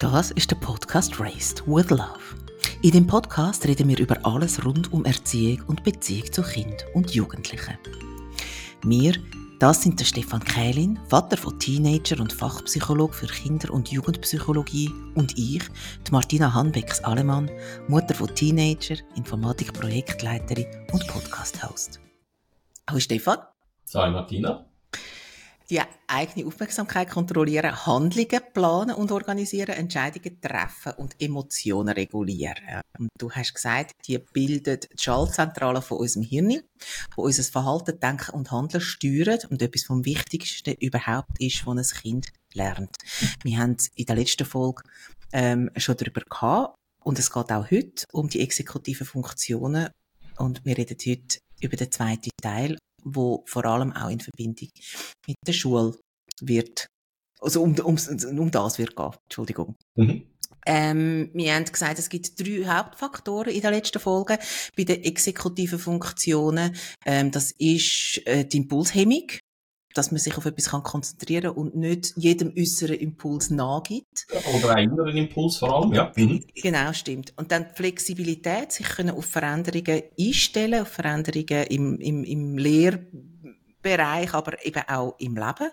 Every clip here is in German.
Das ist der Podcast Raised with Love. In dem Podcast reden wir über alles rund um Erziehung und Beziehung zu Kind und Jugendlichen. Wir, das sind der Stefan Kählin, Vater von Teenager und Fachpsychologe für Kinder- und Jugendpsychologie und ich, die Martina Hanbecks-Alemann, Mutter von Teenager, Informatik-Projektleiterin und Podcast-Host. Hallo Stefan. Hallo Martina die eigene Aufmerksamkeit kontrollieren, Handlungen planen und organisieren, Entscheidungen treffen und Emotionen regulieren. Und du hast gesagt, die bildet die Schaltzentrale von unserem Hirn, wo unser Verhalten, Denken und Handeln steuert und etwas vom Wichtigsten überhaupt ist, was ein Kind lernt. Wir haben in der letzten Folge ähm, schon darüber gehabt und es geht auch heute um die exekutiven Funktionen und wir reden heute über den zweiten Teil wo vor allem auch in Verbindung mit der Schule wird, also um, um, um das wird gehen, Entschuldigung. Mhm. Ähm, wir haben gesagt, es gibt drei Hauptfaktoren in der letzten Folge bei den exekutiven Funktionen. Ähm, das ist äh, die Impulshemmung, dass man sich auf etwas kann konzentrieren und nicht jedem äußeren Impuls nachgibt. Oder einen inneren Impuls vor allem, ja. Mhm. Genau, stimmt. Und dann die Flexibilität, sich können auf Veränderungen einstellen, auf Veränderungen im, im, im Lehr Bereich, aber eben auch im Leben.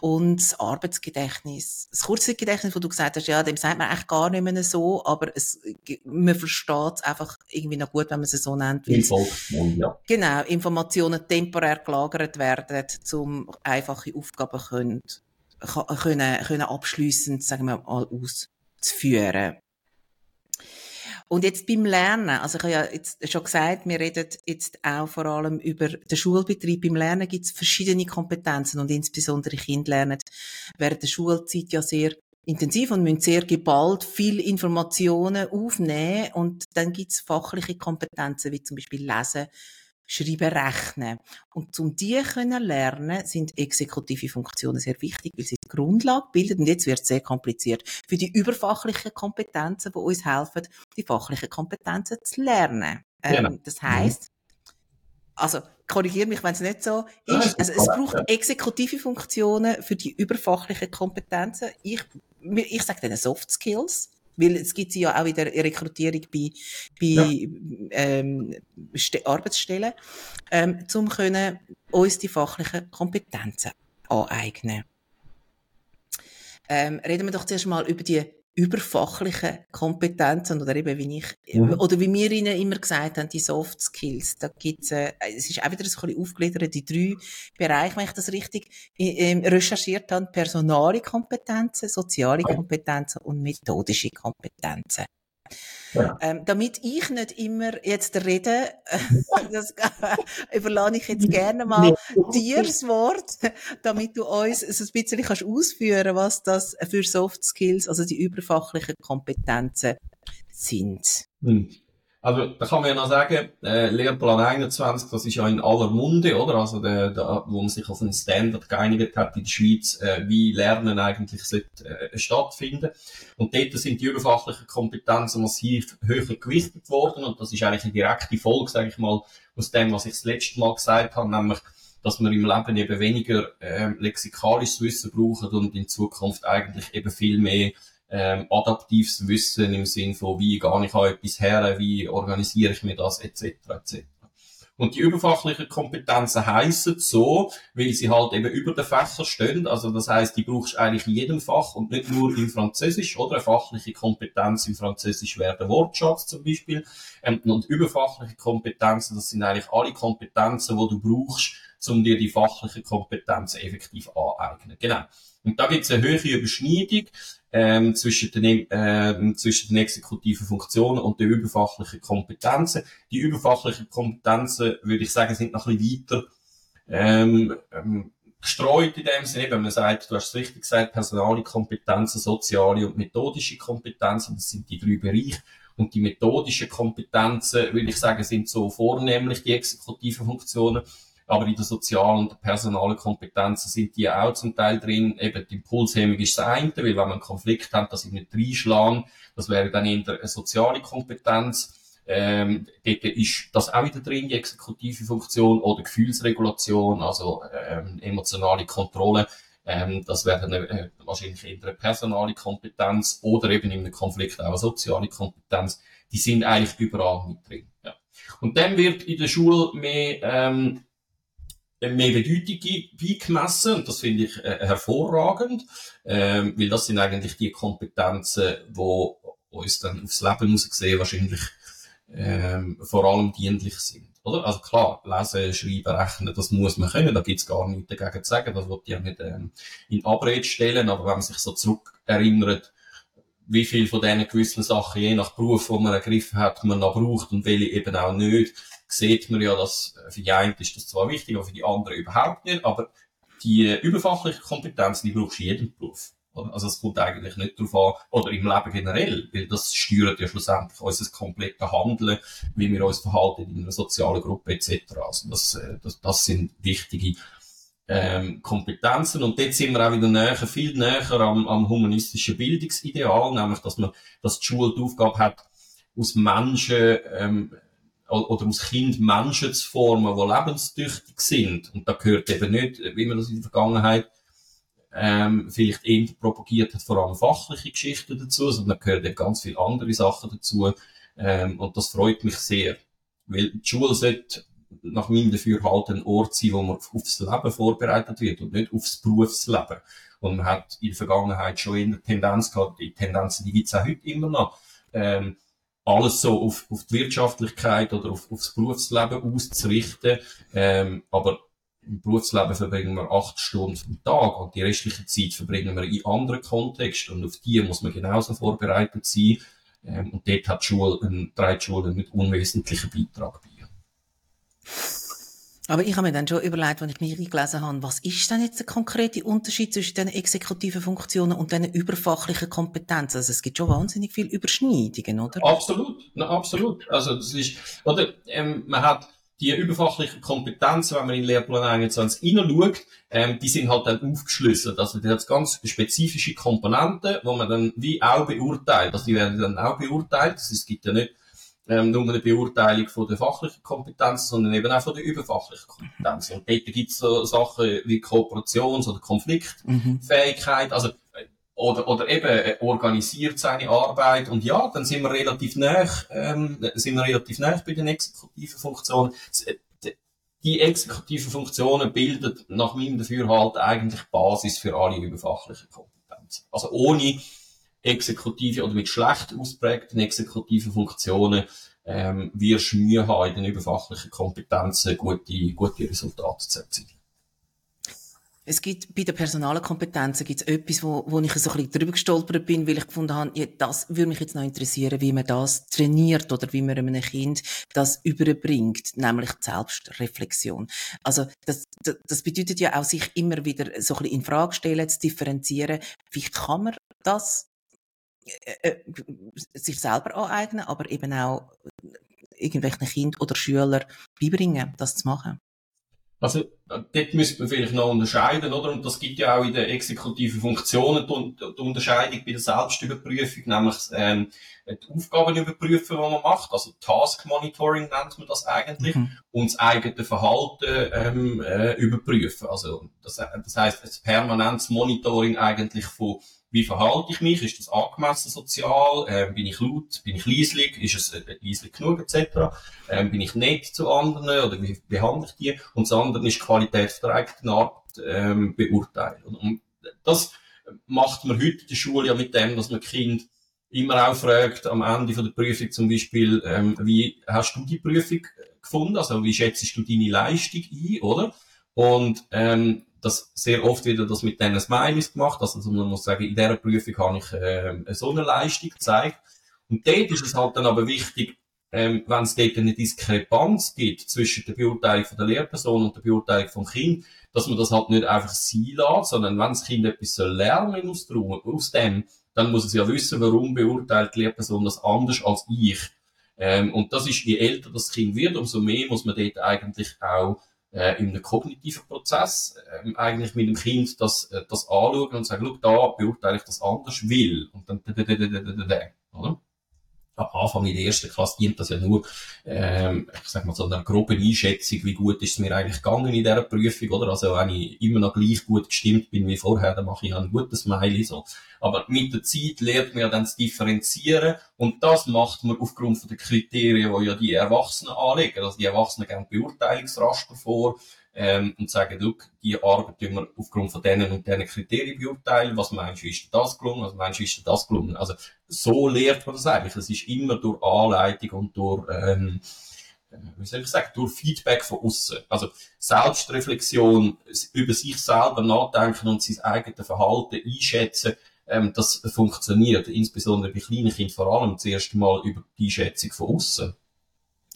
Und das Arbeitsgedächtnis, das Kurzzeitgedächtnis, wo du gesagt hast, ja, dem sagt man eigentlich gar nicht mehr so, aber es, man versteht es einfach irgendwie noch gut, wenn man es so nennt. ja. Genau, Informationen temporär gelagert werden, um einfache Aufgaben können, können, können abschliessend, sagen wir mal, auszuführen. Und jetzt beim Lernen, also ich habe ja jetzt schon gesagt, wir reden jetzt auch vor allem über den Schulbetrieb. Beim Lernen gibt es verschiedene Kompetenzen und insbesondere Kinder lernen während der Schulzeit ja sehr intensiv und müssen sehr geballt viel Informationen aufnehmen und dann gibt es fachliche Kompetenzen wie zum Beispiel Lesen, Schreiben, Rechnen. Und um die können lernen, sind exekutive Funktionen sehr wichtig, weil sie die Grundlage bilden. Und jetzt wird es sehr kompliziert. Für die überfachlichen Kompetenzen, die uns helfen, die fachlichen Kompetenzen zu lernen. Ähm, genau. Das heißt, also korrigiere mich, wenn es nicht so ist. Also es braucht exekutive Funktionen für die überfachlichen Kompetenzen. Ich, ich sage denen Soft Skills. Weil es gibt sie ja auch in der Rekrutierung bei, bei ja. ähm, Arbeitsstellen, ähm, um können uns die fachlichen Kompetenzen aneignen. Ähm, reden wir doch zuerst mal über die überfachlichen Kompetenzen oder eben wie ich, mhm. oder wie wir ihnen immer gesagt haben, die Soft Skills. Da gibt's, äh, es ist auch wieder ein bisschen aufgegliedert, die drei Bereiche, wenn ich das richtig äh, recherchiert habe, personale Kompetenzen, soziale Kompetenzen und methodische Kompetenzen. Ja. Ähm, damit ich nicht immer jetzt rede, das überlasse ich jetzt gerne mal dir das Wort, damit du uns so ein bisschen kannst ausführen was das für Soft Skills, also die überfachlichen Kompetenzen sind. Hm. Also, da kann man ja noch sagen, äh, Lehrplan 21, das ist ja in aller Munde, oder? Also, der, der, wo man sich auf einen Standard geeinigt hat in der Schweiz, äh, wie Lernen eigentlich sollte, äh, stattfinden. Und dort sind die überfachlichen Kompetenzen massiv höher gewichtet worden. Und das ist eigentlich eine direkte Folge, sage ich mal, aus dem, was ich das letzte Mal gesagt habe, nämlich, dass wir im Leben eben weniger äh, lexikalisches Wissen brauchen und in Zukunft eigentlich eben viel mehr ähm, adaptives Wissen im Sinn von, wie gehe ich an etwas her, wie organisiere ich mir das, etc., etc. Und die überfachlichen Kompetenzen heissen so, weil sie halt eben über den Fächern stehen. Also das heißt, die brauchst du eigentlich in jedem Fach und nicht nur im Französisch, oder? Eine fachliche Kompetenz im Französisch wäre der Wortschatz zum Beispiel. Ähm, und überfachliche Kompetenzen, das sind eigentlich alle Kompetenzen, die du brauchst, um dir die fachliche Kompetenz effektiv aneignen. Genau. Und da gibt es eine höhere Überschneidung ähm, zwischen, den, ähm, zwischen den exekutiven Funktionen und den überfachlichen Kompetenzen. Die überfachlichen Kompetenzen, würde ich sagen, sind noch ein bisschen weiter ähm, ähm, gestreut in dem Sinne, wenn man sagt, du hast es richtig gesagt, personale Kompetenzen, soziale und methodische Kompetenzen, das sind die drei Bereiche. Und die methodischen Kompetenzen, würde ich sagen, sind so vornehmlich die exekutiven Funktionen. Aber in der sozialen und personalen Kompetenzen sind die auch zum Teil drin. Eben die Impulshemmung ist das eine, weil wenn man einen Konflikt hat, dass ich nicht reinschlagen, das wäre dann eher eine soziale Kompetenz. Ähm, dort ist das auch wieder drin, die exekutive Funktion oder Gefühlsregulation, also ähm, emotionale Kontrolle Ähm, das wäre dann äh, wahrscheinlich eher eine personale Kompetenz oder eben in einem Konflikt auch eine soziale Kompetenz. Die sind eigentlich überall mit drin. Ja. Und dann wird in der Schule mehr, ähm, mehr Bedeutung beigemessen und das finde ich äh, hervorragend, ähm, weil das sind eigentlich die Kompetenzen, die uns dann aufs Leben gesehen wahrscheinlich ähm, vor allem dienlich sind. Oder? Also klar, lesen, schreiben, rechnen, das muss man können, da gibt's gar nichts dagegen zu sagen, das wird ja nicht ähm, in Abrede stellen, aber wenn man sich so zurückerinnert, wie viel von diesen gewissen Sachen, je nach Beruf, wo man ergriffen hat, man noch braucht und welche eben auch nicht, sieht man ja, dass für die einen ist das zwar wichtig, aber für die anderen überhaupt nicht, aber die überfachliche Kompetenz, die brauchst du in jedem Beruf. Also es kommt eigentlich nicht darauf an, oder im Leben generell, weil das steuert ja schlussendlich unser komplettes Handeln, wie wir uns verhalten in einer sozialen Gruppe etc. Also das, äh, das, das sind wichtige ähm, Kompetenzen und dort sind wir auch wieder näher, viel näher am, am humanistischen Bildungsideal, nämlich dass man, dass die Schule die Aufgabe hat, aus Menschen ähm, oder aus Kind Menschen zu formen, die lebenstüchtig sind. Und da gehört eben nicht, wie man das in der Vergangenheit ähm, vielleicht eher propagiert hat, vor allem fachliche Geschichten dazu, sondern gehört eben ganz viele andere Sachen dazu. Ähm, und das freut mich sehr. Weil die Schule sollte nach meinem Dafürhalten ein Ort sein, wo man aufs Leben vorbereitet wird und nicht aufs Berufsleben. Und man hat in der Vergangenheit schon in der Tendenz gehabt, die Tendenzen, die gibt's auch heute immer noch, ähm, alles so auf, auf die Wirtschaftlichkeit oder auf, aufs Berufsleben auszurichten. Ähm, aber im Berufsleben verbringen wir acht Stunden am Tag und die restliche Zeit verbringen wir in anderen Kontexten und auf die muss man genauso vorbereitet sein. Ähm, und dort hat die Schule, ein, drei Schulen mit unwesentlichen Beitrag bei. Aber ich habe mir dann schon überlegt, wenn ich mich eingelesen habe, was ist denn jetzt der konkrete Unterschied zwischen den exekutiven Funktionen und den überfachlichen Kompetenzen? Also es gibt schon wahnsinnig viele Überschneidungen, oder? Absolut, na, absolut. Also das ist, oder ähm, man hat die überfachlichen Kompetenzen, wenn man in Lehrplan 21 hineinschaut, ähm, die sind halt dann aufgeschlüsselt. Also die hat ganz spezifische Komponenten, wo man dann wie auch beurteilt. Also die werden dann auch beurteilt. Es gibt ja nicht ähm, nur eine Beurteilung von der fachlichen Kompetenz, sondern eben auch von der überfachlichen Kompetenz. Und dort gibt es so Sachen wie Kooperations- oder Konfliktfähigkeit, also oder, oder eben äh, organisiert seine Arbeit und ja, dann sind wir relativ nah, ähm, sind wir relativ nah bei den exekutiven Funktionen. Äh, die exekutiven Funktionen bilden nach meinem Dafürhalten eigentlich Basis für alle überfachlichen Kompetenzen. Also ohne exekutive oder mit schlecht ausprägten exekutiven Funktionen ähm, wirst Mühe haben, in den überfachlichen Kompetenzen gute, gute Resultate zu erzielen. Es gibt bei den personalen Kompetenzen gibt's etwas, wo, wo ich so ein bisschen drüber gestolpert bin, weil ich gefunden habe, ja, das würde mich jetzt noch interessieren, wie man das trainiert oder wie man einem Kind das überbringt, nämlich die Selbstreflexion. Also das, das, das bedeutet ja auch, sich immer wieder so ein bisschen in Frage stellen, zu differenzieren. Wie kann man das äh, äh, sich selber aneignen, aber eben auch irgendwelchen Kind oder Schüler beibringen, das zu machen. Also, dort müsste man vielleicht noch unterscheiden, oder? Und das gibt ja auch in den exekutiven Funktionen die, die Unterscheidung bei der Selbstüberprüfung, nämlich ähm, die Aufgaben überprüfen, die man macht, also Task Monitoring nennt man das eigentlich, mhm. und das eigene Verhalten ähm, äh, überprüfen. Also das, das heißt, ein permanentes Monitoring eigentlich von wie verhalte ich mich? Ist das angemessen sozial? Ähm, bin ich laut? Bin ich leislich? Ist es äh, leislich genug etc.? Ähm, bin ich nett zu anderen oder wie behandle ich die? Und das andere ist Qualität der eigenen Art ähm, beurteilen. Und, das macht man heute in der Schule ja mit dem, dass man Kind immer auch fragt, am Ende von der Prüfung zum Beispiel, ähm, wie hast du die Prüfung gefunden? Also wie schätzt du deine Leistung ein, oder? Und ähm, das sehr oft wieder das mit diesen Smileys gemacht. Also man muss sagen, in dieser Prüfung habe ich äh, so eine Leistung gezeigt. Und dort ist es halt dann aber wichtig, ähm, wenn es dort eine Diskrepanz gibt zwischen der Beurteilung von der Lehrperson und der Beurteilung vom Kind, dass man das halt nicht einfach sein lässt, sondern wenn das Kind etwas soll lernen aus, aus dem, dann muss es ja wissen, warum beurteilt die Lehrperson das anders als ich. Ähm, und das ist, je älter das Kind wird, umso mehr muss man dort eigentlich auch äh, in einem kognitiven Prozess äh, eigentlich mit dem Kind das, äh, das anschauen und sagen, da beurteile ich das anders, will. Und dann, oder? Am Anfang in der ersten Klasse dient das ja nur, ähm, ich sag mal so einer groben Einschätzung, wie gut ist es mir eigentlich gegangen in dieser Prüfung, oder? Also wenn ich immer noch gleich gut gestimmt bin wie vorher, dann mache ich ein gutes Smiley, so. Aber mit der Zeit lernt man ja dann zu differenzieren und das macht man aufgrund von den Kriterien, die ja die Erwachsenen anlegen. Also die Erwachsenen geben Beurteilungsraster vor, ähm, und sagen, look, die Arbeit tun wir aufgrund von denen und diesen Kriterien beurteilen. Was meinst du, ist das gelungen? Was meinst du, ist das gelungen? Also, so lehrt man das eigentlich. Es ist immer durch Anleitung und durch, ähm, äh, wie soll ich sagen, durch Feedback von außen. Also, Selbstreflexion, über sich selber nachdenken und sein eigenes Verhalten einschätzen, ähm, das funktioniert, insbesondere bei kleinen Kindern vor allem zuerst mal über die Einschätzung von außen.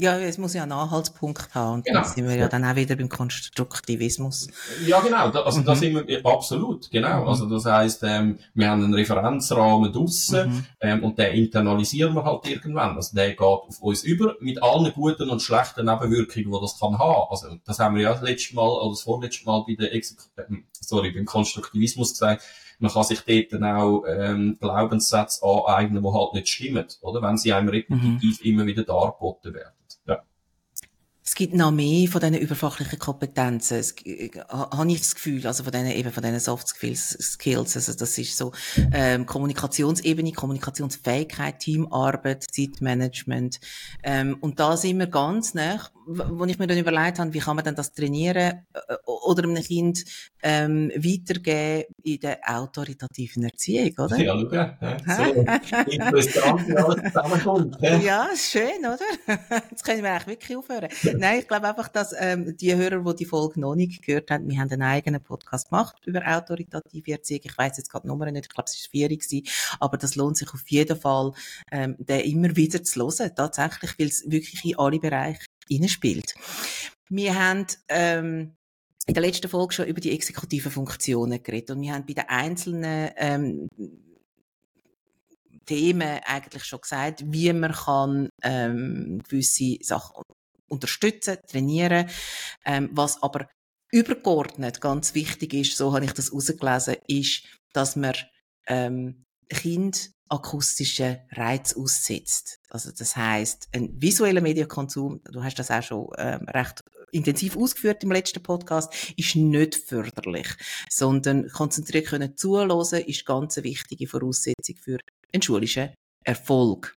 Ja, es muss ja einen Anhaltspunkt haben. Und genau. dann sind wir ja dann auch wieder beim Konstruktivismus. Ja, genau. Da, also, mhm. da sind wir, absolut, genau. Mhm. Also, das heisst, ähm, wir haben einen Referenzrahmen draussen, mhm. ähm, und den internalisieren wir halt irgendwann. Also, der geht auf uns über, mit allen guten und schlechten Nebenwirkungen, die das kann haben. Also, das haben wir ja das letzte Mal, oder das vorletzte Mal bei der Exek äh, sorry, beim Konstruktivismus gesagt. Man kann sich dort dann auch, ähm, Glaubenssätze aneignen, die halt nicht stimmen, oder? Wenn sie einem repetitiv mhm. immer wieder dargeboten werden. Es gibt noch mehr von diesen überfachlichen Kompetenzen. Es, äh, habe ich das Gefühl, also von diesen, eben von diesen Soft Skills. Also das ist so, ähm, Kommunikationsebene, Kommunikationsfähigkeit, Teamarbeit, Zeitmanagement. Ähm, und da sind wir ganz nah, wo ich mir dann überlegt habe, wie kann man denn das trainieren äh, oder einem Kind ähm, weitergeben in der autoritativen Erziehung, oder? Ja, schau, ja. so interessant, wie alles zusammenkommt. Ja, schön, oder? Jetzt können wir eigentlich wirklich aufhören. Nein, ich glaube einfach, dass ähm, die Hörer, die die Folge noch nicht gehört haben, wir haben einen eigenen Podcast gemacht über autoritative Erziehung. Ich weiß jetzt gerade die Nummer nicht, ich glaube, es war gewesen, aber das lohnt sich auf jeden Fall, ähm, den immer wieder zu hören, tatsächlich, weil es wirklich in alle Bereiche hineinspielt. Wir haben ähm, in der letzten Folge schon über die exekutiven Funktionen geredet und wir haben bei den einzelnen ähm, Themen eigentlich schon gesagt, wie man kann ähm, gewisse Sachen unterstützen, trainieren, ähm, was aber übergeordnet ganz wichtig ist, so habe ich das herausgelesen, ist, dass man ähm, Kind akustischen Reiz aussetzt. Also das heißt, ein visueller Medienkonsum, du hast das auch schon ähm, recht intensiv ausgeführt im letzten Podcast, ist nicht förderlich, sondern konzentriert können zuhören ist ganz eine wichtige Voraussetzung für einen schulischen Erfolg.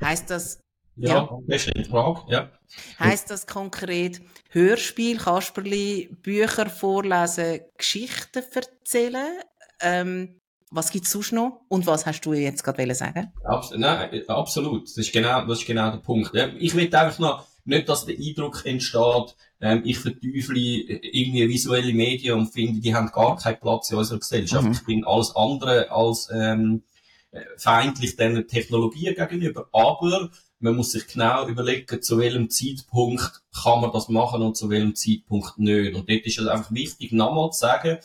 Heißt das ja, ja. beste Frage, ja. Heißt das konkret Hörspiel, Kasperli, Bücher vorlesen, Geschichten erzählen? Ähm, was gibt's sonst noch? Und was hast du jetzt gerade sagen? Abs Nein, absolut. Das ist genau, das ist genau der Punkt. Ich will einfach noch nicht, dass der Eindruck entsteht, ähm, ich verteufle irgendwie visuelle Medien und finde, die haben gar keinen Platz in unserer Gesellschaft. Mhm. Ich bin alles andere als ähm, feindlich diesen Technologien gegenüber. Aber man muss sich genau überlegen, zu welchem Zeitpunkt kann man das machen und zu welchem Zeitpunkt nicht. Und dort ist es einfach wichtig, nochmal zu sagen,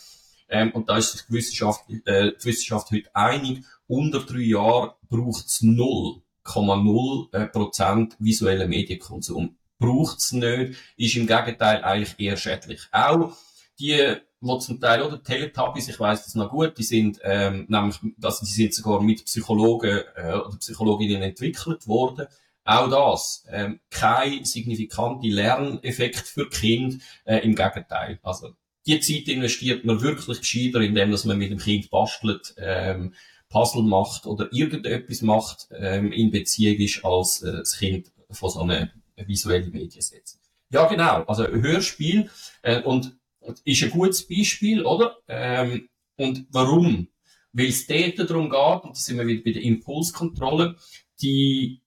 ähm, und da ist sich die Wissenschaft, äh, die Wissenschaft heute einig, unter drei Jahren braucht es 0,0 äh, Prozent visuellen Medienkonsum. Braucht es nicht, ist im Gegenteil eigentlich eher schädlich. Auch die, wo zum Teil, oder Teletubbies, ich weiß das noch gut, die sind, ähm, nämlich, also die sind sogar mit Psychologen äh, oder Psychologinnen entwickelt worden. Auch das, ähm, kein signifikante Lerneffekt für Kind, äh, im Gegenteil. Also, die Zeit investiert man wirklich gescheiter, indem dass man mit dem Kind bastelt, ähm, Puzzle macht oder irgendetwas macht, ähm, in Beziehung ist, als äh, das Kind von so einer visuellen Medien setzt. Ja, genau. Also Hörspiel äh, und ist ein gutes Beispiel, oder? Ähm, und warum? Weil es dort darum geht, und da sind wir wieder bei der Impulskontrolle, die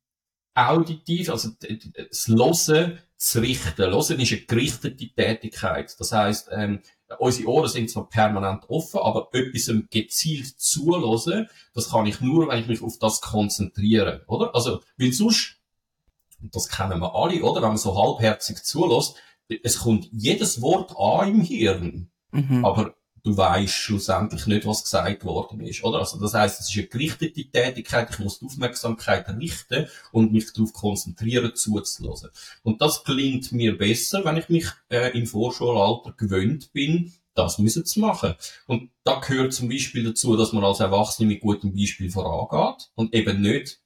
auditiv, also das Hören zu richten. Hören ist eine gerichtete Tätigkeit. Das heisst, ähm, unsere Ohren sind zwar permanent offen, aber etwas gezielt zuhören, das kann ich nur, wenn ich mich auf das konzentriere, oder? Also, weil sonst, das kennen wir alle, oder? Wenn man so halbherzig zulässt, es kommt jedes Wort an im Hirn. Mhm. Aber du weißt schlussendlich nicht, was gesagt worden ist, oder? Also das heißt, es ist eine gerichtete Tätigkeit, ich muss die Aufmerksamkeit richten und mich darauf konzentrieren, zuzulassen. Und das gelingt mir besser, wenn ich mich äh, im Vorschulalter gewöhnt bin, das müssen zu machen. Und da gehört zum Beispiel dazu, dass man als Erwachsene mit gutem Beispiel vorangeht und eben nicht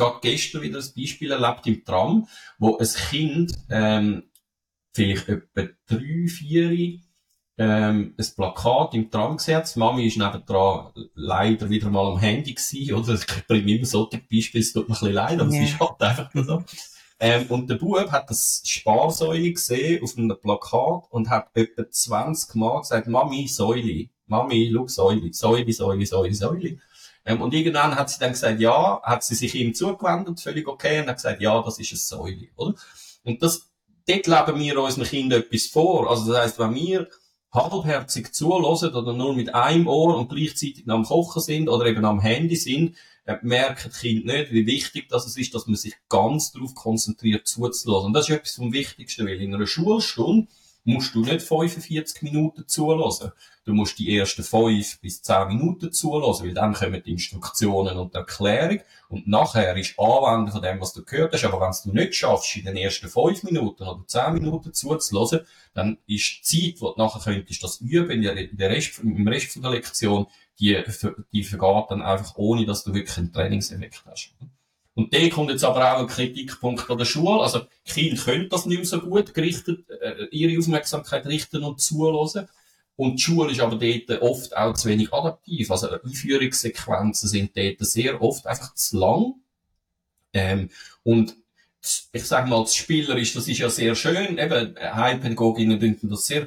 gerade gestern wieder ein Beispiel erlebt im Tram, wo ein Kind, ähm, vielleicht etwa drei, vier, ähm, ein Plakat im Tram gesetzt. Mami ist nebendran leider wieder mal am Handy gewesen, oder? Ich bringe immer solche Beispiele, es tut mir ein bisschen leid, aber yeah. es ist halt einfach nur so. Ähm, und der Bub hat das Sparsäule gesehen auf einem Plakat und hat etwa 20 Mal gesagt, Mami, Säule. Mami, schau, Säule. Säule, Säule, Säule, Säule. Ähm, und irgendwann hat sie dann gesagt, ja, hat sie sich ihm zugewendet, völlig okay, und hat gesagt, ja, das ist eine Säule, oder? Und das, dort leben wir unseren Kindern etwas vor. Also das heisst, wenn wir halbherzig zuhören oder nur mit einem Ohr und gleichzeitig am Kochen sind oder eben am Handy sind, äh, merken die Kinder nicht, wie wichtig das ist, dass man sich ganz darauf konzentriert zuzuhören. Und das ist etwas vom Wichtigsten, weil in einer Schulstunde musst du nicht 45 Minuten zuhören. Du musst die ersten 5 bis 10 Minuten zuhören, weil dann kommen die Instruktionen und die Erklärung und nachher ist Anwenden von dem, was du gehört hast. Aber wenn du nicht schaffst, in den ersten 5 Minuten oder 10 Minuten zuzuhören, dann ist die Zeit, wo du nachher könntest das üben, in der Rest, im Rest von der Lektion, die, die vergeht dann einfach ohne, dass du wirklich einen Trainingseffekt hast. Und da kommt jetzt aber auch ein Kritikpunkt an der Schule. Also, Kinder können das nicht so gut gerichtet, äh, ihre Aufmerksamkeit richten und zuhören. Und die Schule ist aber dort oft auch zu wenig adaptiv. Also, Einführungssequenzen sind dort sehr oft einfach zu lang. Ähm, und ich sage mal, das Spielerisch, das ist ja sehr schön. Eben, Heilpädagoginnen finden das sehr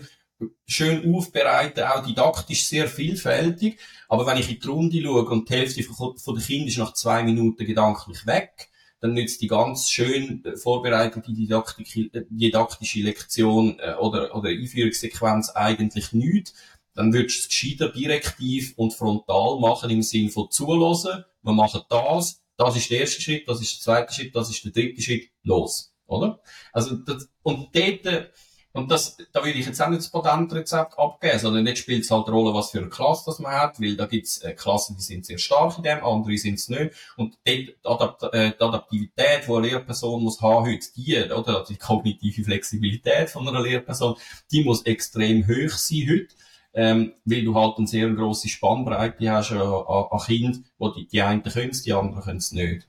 schön aufbereiten, auch didaktisch sehr vielfältig. Aber wenn ich in die Runde schaue und die Hälfte von, den Kindern ist nach zwei Minuten gedanklich weg, dann nützt die ganz schön vorbereitete didaktische Lektion äh, oder, oder Einführungssequenz eigentlich nichts. Dann würdest du es gescheiter direktiv und frontal machen im Sinn von zuhören. Wir machen das. Das ist der erste Schritt, das ist der zweite Schritt, das ist der dritte Schritt. Los. Oder? Also, das, und dort, und das, da würde ich jetzt auch nicht das Patentrezept abgeben, sondern jetzt spielt es halt Rolle, was für eine Klasse das man hat, weil da gibt's äh, Klassen, die sind sehr stark in dem, andere sind es nicht. Und die, Adapt äh, die Adaptivität, die eine Lehrperson muss haben heute, die, oder die kognitive Flexibilität von einer Lehrperson, die muss extrem hoch sein heute. Ähm, weil du halt eine sehr grosse Spannbreite hast äh, an, an Kindern, wo die, die einen können die anderen können es nicht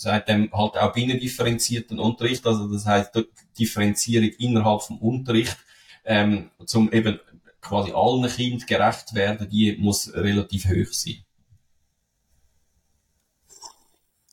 seitdem halt auch binnendifferenzierten Unterricht, also das heißt Differenzierung innerhalb vom Unterricht, ähm, zum eben quasi allen Kindern gerecht werden, die muss relativ hoch sein.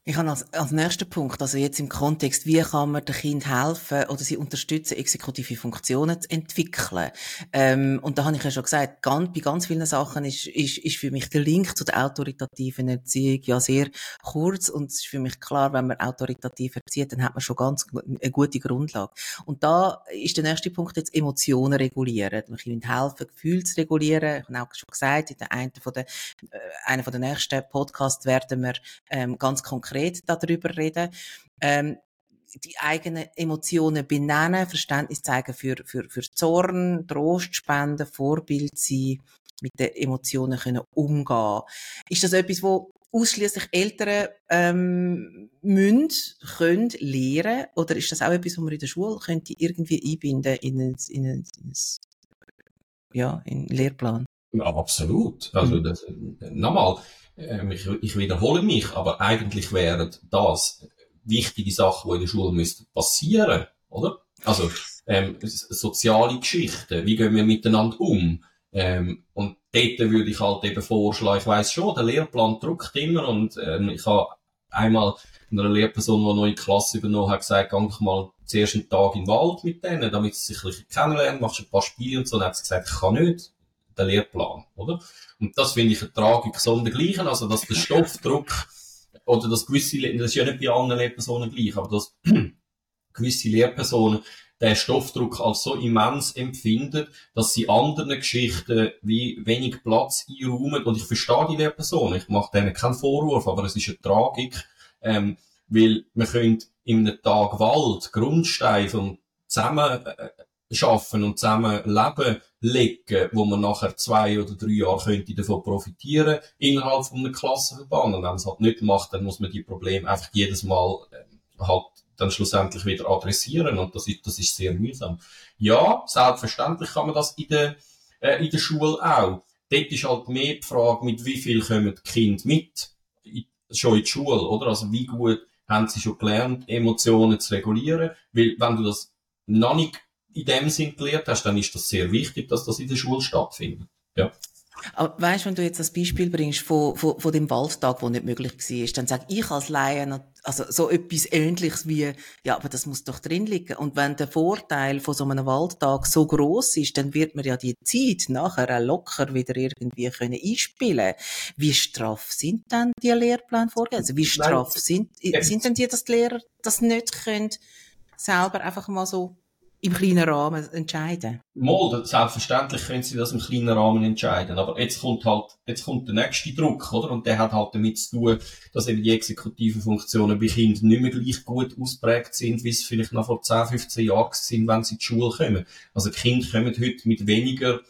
Ich habe als, als nächsten Punkt, also jetzt im Kontext, wie kann man dem Kind helfen oder sie unterstützen, exekutive Funktionen zu entwickeln. Ähm, und da habe ich ja schon gesagt, ganz, bei ganz vielen Sachen ist, ist, ist für mich der Link zu der autoritativen Erziehung ja sehr kurz und es ist für mich klar, wenn man autoritativ erzieht, dann hat man schon ganz eine gute Grundlage. Und da ist der nächste Punkt jetzt Emotionen regulieren. Dem Kind helfen, Gefühle zu regulieren. Ich habe auch schon gesagt, in der einen von der, äh, einer von der nächsten Podcasts werden wir ähm, ganz konkret konkret darüber reden. Ähm, die eigenen Emotionen benennen, Verständnis zeigen für, für, für Zorn, Trost spenden, Vorbild sein, mit den Emotionen können umgehen. Ist das etwas, wo ausschließlich Eltern ähm, müssen, können lernen oder ist das auch etwas, was man in der Schule könnte irgendwie einbinden in ein, in ein, in ein ja, in einen Lehrplan? Ja, absolut. Also mhm. das, nochmal, ähm, ich, ich, wiederhole mich, aber eigentlich wären das wichtige Sachen, die in der Schule müssten passieren, oder? Also ähm, soziale Geschichten, wie gehen wir miteinander um? Ähm, und dort würde ich halt eben vorschlagen, ich weiss schon, der Lehrplan druckt immer und ähm, ich habe einmal einer Lehrperson, die neue Klasse übernommen hat, gesagt, geh mal zuerst einen Tag in den Wald mit denen, damit sie sich ein bisschen kennenlernen, machst ein paar Spiele und so. Und dann hat sie gesagt, ich kann nicht der Lehrplan, oder? Und das finde ich eine Tragik sondergleichen, also dass der Stoffdruck oder dass gewisse, das ist ja nicht bei allen Lehrpersonen gleich, aber dass gewisse Lehrpersonen den Stoffdruck als so immens empfinden, dass sie anderen Geschichten wie wenig Platz einräumen. Und ich verstehe die Lehrpersonen, ich mache denen keinen Vorwurf, aber es ist eine Tragik, ähm, weil man könnte in einem Tag Wald Grundstein zusammen äh, schaffen und zusammen leben legen, wo man nachher zwei oder drei Jahre könnte davon profitieren innerhalb von einem Klassenverband. Und wenn man es halt nicht macht, dann muss man die Probleme einfach jedes Mal äh, halt dann schlussendlich wieder adressieren und das ist, das ist sehr mühsam. Ja, selbstverständlich kann man das in der, äh, in der Schule auch. Dort ist halt mehr die Frage, mit wie viel kommen die Kinder mit. schon in die Schule, oder? Also wie gut haben sie schon gelernt, Emotionen zu regulieren? Weil wenn du das noch nicht in dem Sinn gelernt hast, dann ist das sehr wichtig, dass das in der Schule stattfindet. Ja. Aber weißt, wenn du jetzt das Beispiel bringst von, von, von dem Waldtag, der nicht möglich war, dann sag ich als Laie, also so etwas Ähnliches wie, ja, aber das muss doch drin liegen. Und wenn der Vorteil von so einem Waldtag so groß ist, dann wird man ja die Zeit nachher auch locker wieder irgendwie können einspielen. Wie straff sind dann die Lehrpläne vorgegeben? Also wie straff sind, sind denn die, dass die Lehrer das nicht können, selber einfach mal so im kleinen Rahmen entscheiden? Mal, selbstverständlich können sie das im kleinen Rahmen entscheiden. Aber jetzt kommt halt, jetzt kommt der nächste Druck, oder? Und der hat halt damit zu tun, dass eben die exekutiven Funktionen bei Kindern nicht mehr gleich gut ausprägt sind, wie es vielleicht noch vor 10, 15 Jahren sind, wenn sie in die Schule kommen. Also Kinder kommen heute mit weniger,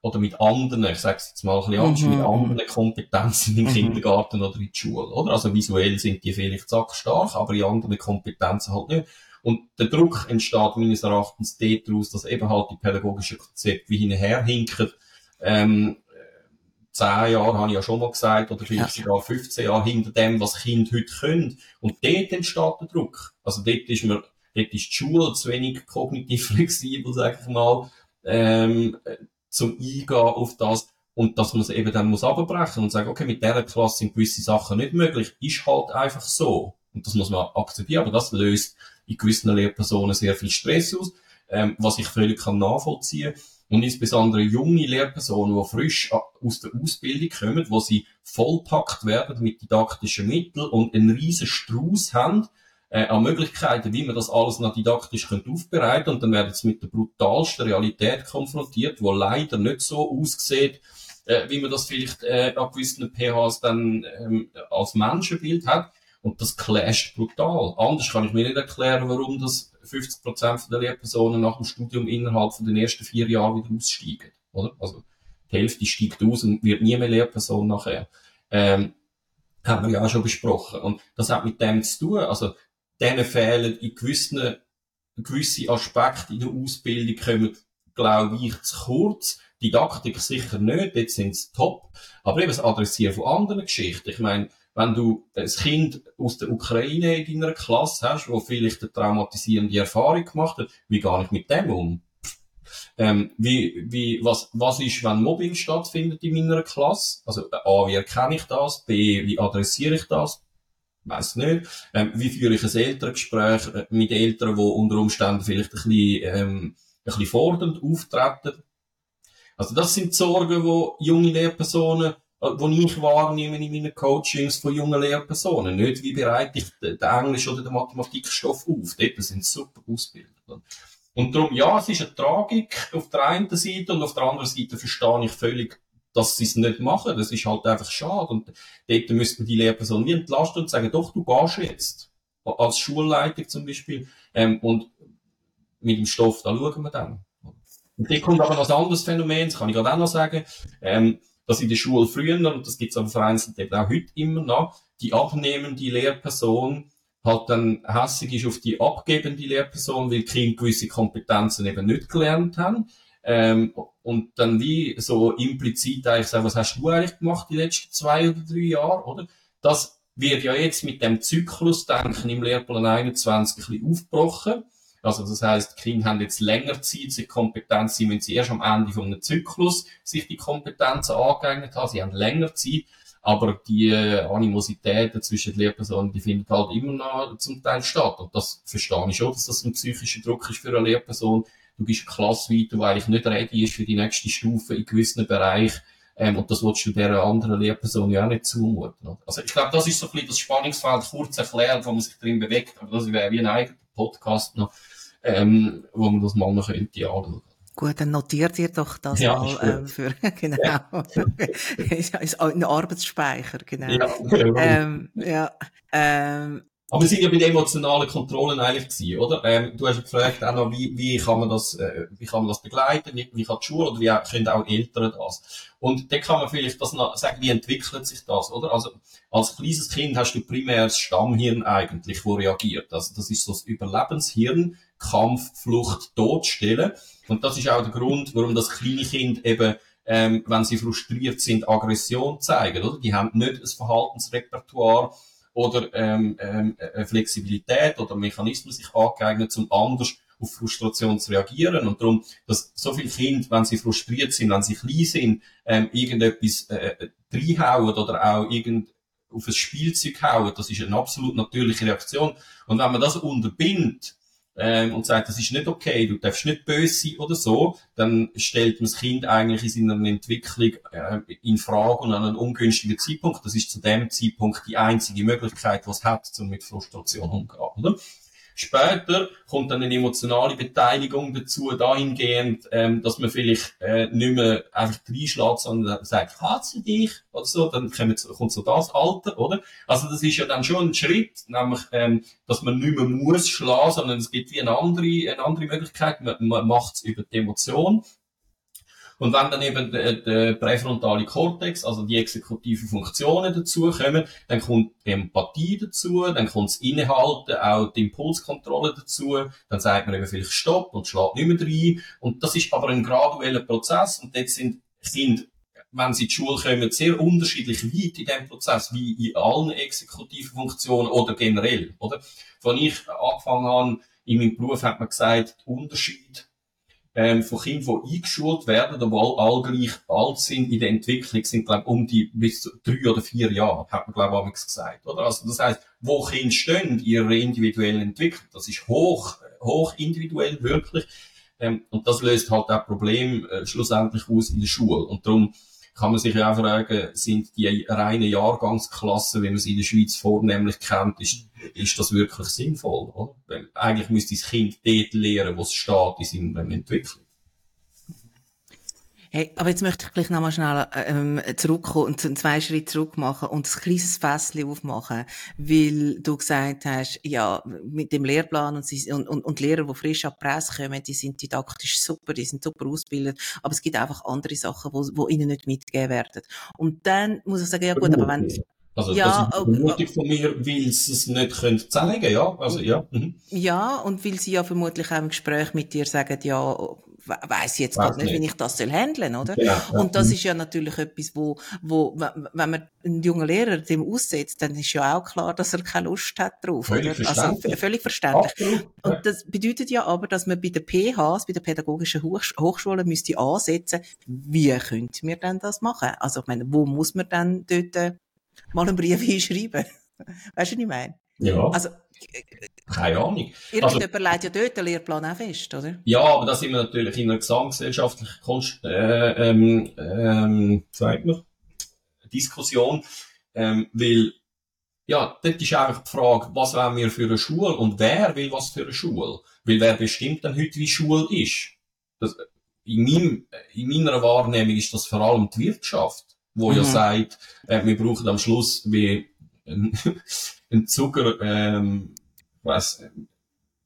oder mit anderen, ich sage es jetzt mal ein bisschen anders, mhm. mit anderen Kompetenzen im mhm. Kindergarten oder in die Schule, oder? Also visuell sind die vielleicht stark, aber in anderen Kompetenzen halt nicht. Und der Druck entsteht meines Erachtens daraus, dass eben halt die pädagogischen Konzepte wie hinterher hinken. Ähm, zehn Jahre habe ich ja schon mal gesagt, oder vielleicht ja. sogar 15 Jahre hinter dem, was Kinder heute können. Und dort entsteht der Druck. Also dort ist mir, dort ist die Schule zu wenig kognitiv flexibel, sage ich mal, ähm, zum Eingehen auf das. Und dass man es eben dann muss abbrechen und sagen, okay, mit dieser Klasse sind gewisse Sachen nicht möglich, ist halt einfach so. Und das muss man akzeptieren, aber das löst in gewissen Lehrpersonen sehr viel Stress aus, ähm, was ich völlig kann nachvollziehen und insbesondere junge Lehrpersonen, die frisch aus der Ausbildung kommen, wo sie vollpackt werden mit didaktischen Mitteln und einen riesen Strauß haben äh, an Möglichkeiten, wie man das alles noch didaktisch könnte aufbereiten und dann werden sie mit der brutalsten Realität konfrontiert, wo leider nicht so aussieht, äh, wie man das vielleicht äh, an gewissen PHs dann ähm, als Menschenbild hat. Und das clasht brutal. Anders kann ich mir nicht erklären, warum das 50% der Lehrpersonen nach dem Studium innerhalb von den ersten vier Jahren wieder aussteigen. Oder? Also, die Hälfte steigt aus und wird nie mehr Lehrperson nachher. Ähm, haben wir ja auch schon besprochen. Und das hat mit dem zu tun. Also, denen fehlen in gewissen, gewisse Aspekte in der Ausbildung kommen, glaube ich, zu kurz. Didaktik sicher nicht, dort sind sie top. Aber eben das Adressieren von anderen Geschichten. Ich meine, wenn du ein Kind aus der Ukraine in deiner Klasse hast, wo vielleicht eine traumatisierende Erfahrung gemacht hat, wie gehe ich mit dem um? Ähm, wie, wie, was, was ist, wenn Mobbing stattfindet in meiner Klasse? Also, A, wie erkenne ich das? B, wie adressiere ich das? Weiß nicht. Ähm, wie führe ich ein Elterngespräch äh, mit Eltern, die unter Umständen vielleicht ein bisschen, ähm, ein bisschen fordernd auftreten? Also, das sind Sorgen, die junge Lehrpersonen wo ich wahrnehme in meinen Coachings von jungen Lehrpersonen. Nicht, wie bereite ich den, Englisch- oder den Mathematikstoff auf. Dort sind sie super ausgebildet. Und darum, ja, es ist eine Tragik auf der einen Seite und auf der anderen Seite verstehe ich völlig, dass sie es nicht machen. Das ist halt einfach schade. Und dort müsste man die Lehrperson wie entlasten und sagen, doch, du gehst jetzt. Als Schulleitung zum Beispiel. Ähm, und mit dem Stoff, da schauen wir dann. Und dann kommt aber noch ein anderes Phänomen, das kann ich gerade auch noch sagen. Ähm, dass in der Schule früher, und das gibt es aber vereinzelt eben auch heute immer noch, die abnehmende Lehrperson halt dann hässig ist auf die abgebende Lehrperson, weil die Kinder gewisse Kompetenzen eben nicht gelernt haben. Ähm, und dann wie so implizit eigentlich sagen, was hast du eigentlich gemacht die letzten zwei oder drei Jahre, oder? Das wird ja jetzt mit dem Zyklusdenken im Lehrplan 21 ein bisschen aufgebrochen. Also das heißt, Kinder haben jetzt länger Zeit, sich Kompetenz, sie müssen sie erst am Ende von einem Zyklus sich die Kompetenzen angeeignet haben, sie haben länger Zeit, aber die äh, Animosität zwischen den Lehrpersonen, die findet halt immer noch zum Teil statt. Und das verstehe ich schon, dass das ein psychischer Druck ist für eine Lehrperson. Du bist klassweit, wo eigentlich nicht ready ist für die nächste Stufe in gewissen Bereichen. Ähm, und das willst du dieser anderen Lehrperson ja auch nicht zumuten. Also ich glaube, das ist so ein bisschen das Spannungsfeld kurz erklärt, wo man sich drin bewegt. Aber das wäre wie ein eigener Podcast noch ähm, wo man das mal noch könnte anschauen. Gut, dann notiert ihr doch das ja, mal ähm, für genau ja. ist ein Arbeitsspeicher genau. Ja, genau. ähm, ja ähm, aber wir sind ja bei den emotionalen Kontrollen eigentlich gewesen, oder? Ähm, du hast gefragt auch noch, wie, wie kann man das, äh, wie kann man das begleiten, wie, wie kann die Schule oder wie können auch Eltern das? Und dann kann man vielleicht das noch sagen, wie entwickelt sich das, oder? Also, als kleines Kind hast du primär das Stammhirn eigentlich, wo reagiert. Also, das ist so das Überlebenshirn, Kampf, Flucht, Todstellen. Und das ist auch der Grund, warum das kleine Kind eben ähm, wenn sie frustriert sind, Aggression zeigen, oder? Die haben nicht ein Verhaltensrepertoire oder ähm, ähm, eine Flexibilität oder Mechanismen sich angeeignet, um anders auf Frustration zu reagieren. Und darum, dass so viele Kinder, wenn sie frustriert sind, wenn sie klein sind, ähm, irgendetwas äh, reinhauen oder auch irgend auf ein Spielzeug hauen, das ist eine absolut natürliche Reaktion. Und wenn man das unterbindet, ähm, und sagt, das ist nicht okay, du darfst nicht böse sein oder so, dann stellt man das Kind eigentlich in seiner Entwicklung äh, in Frage und an einem ungünstigen Zeitpunkt. Das ist zu dem Zeitpunkt die einzige Möglichkeit, was hat, um mit Frustration umzugehen. Später kommt dann eine emotionale Beteiligung dazu, dahingehend, ähm, dass man vielleicht äh, nicht mehr einfach reinschlägt, sondern sagt, hat's dich? Oder so, dann kommt, kommt so das Alter, oder? Also das ist ja dann schon ein Schritt, nämlich, ähm, dass man nicht mehr muss schlagen, sondern es gibt wie eine andere, eine andere Möglichkeit, man, man macht es über die Emotion. Und wenn dann eben der, der präfrontale Kortex, also die exekutiven Funktionen dazukommen, dann kommt Empathie dazu, dann kommt das Innehalten, auch die Impulskontrolle dazu, dann sagt man eben vielleicht Stopp und schlägt nicht mehr rein. Und das ist aber ein gradueller Prozess und dort sind Kinder wenn sie in die Schule kommen, sehr unterschiedlich weit in diesem Prozess, wie in allen exekutiven Funktionen oder generell, oder? Von ich angefangen habe, in meinem Beruf hat man gesagt, Unterschied ähm, von Kindern, die eingeschult werden, obwohl alle gleich alt sind in der Entwicklung, sind, glaube um die bis zu drei oder vier Jahre, hat man, glaube ich, gesagt, oder? Also, das heißt, wo Kinder stehen in ihrer individuellen Entwicklung, das ist hoch, hoch individuell, wirklich, ähm, und das löst halt auch Problem äh, schlussendlich aus in der Schule. Und darum kann man sich ja auch fragen, sind die reine Jahrgangsklassen, wie man sie in der Schweiz vornehmlich kennt, ist, ist das wirklich sinnvoll? Oder? Eigentlich müsste das Kind dort lehren, wo es steht in seiner Entwicklung. Hey, aber jetzt möchte ich gleich nochmal schnell ähm, zurückkommen und zwei Schritte zurück machen und ein kleines Fässchen aufmachen, weil du gesagt hast, ja, mit dem Lehrplan und, sie, und, und, und Lehrer, die frisch ab Presse kommen, die sind didaktisch super, die sind super ausgebildet, aber es gibt einfach andere Sachen, wo, wo ihnen nicht mitgegeben werden. Und dann muss ich sagen, ja gut, aber wenn... Also ja, das ist eine Vermutung von mir, weil sie es nicht können zeigen, ja, also ja. Mhm. Ja, und weil sie ja vermutlich auch im Gespräch mit dir sagen, ja, weiß jetzt gar nicht, wie ich das soll handeln, oder? Ja. Und das ist ja natürlich etwas, wo, wo, wenn man einen jungen Lehrer dem aussetzt, dann ist ja auch klar, dass er keine Lust hat drauf. Völlig oder? Also, verständlich. Völlig verständlich. Absolut. Und das bedeutet ja aber, dass man bei den PHs, bei den pädagogischen Hochsch Hochschulen müsste ansetzen, wie könnte wir denn das machen? Also, ich meine, wo muss man dann dort äh, mal einen Brief hinschreiben? Weißt du, was ich meine? Ja. Also, keine Ahnung. Irgendjemand also, legt ja dort den Lehrplan auch fest, oder? Ja, aber da sind wir natürlich in einer gesamtgesellschaftlichen Konst äh, ähm, ähm, sagt man, Diskussion, ähm, weil ja, dort ist einfach die Frage, was wollen wir für eine Schule und wer will was für eine Schule? Weil wer bestimmt dann heute, wie Schule ist? Das, in, meinem, in meiner Wahrnehmung ist das vor allem die Wirtschaft, wo mhm. ja sagt, äh, wir brauchen am Schluss wie ein Zucker, ähm, was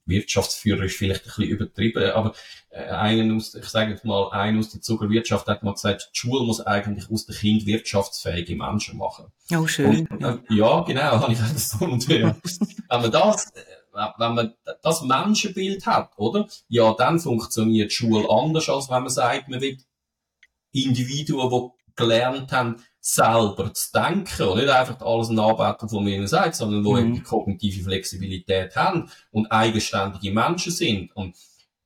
Wirtschaftsführer ist vielleicht ein bisschen übertrieben, aber äh, einen aus, ich sage jetzt mal, einen aus der Zuckerwirtschaft hat mal gesagt, die Schule muss eigentlich aus dem Kind wirtschaftsfähige Menschen machen. Oh, schön. Und, äh, ja, genau, habe ich das so und Wenn man das, äh, wenn man das Menschenbild hat, oder? Ja, dann funktioniert die Schule anders, als wenn man sagt, man will Individuen, die gelernt haben, selber zu denken und nicht einfach alles nachbeten, von mir sagt, sondern wo mhm. eben kognitive Flexibilität haben und eigenständige Menschen sind. Und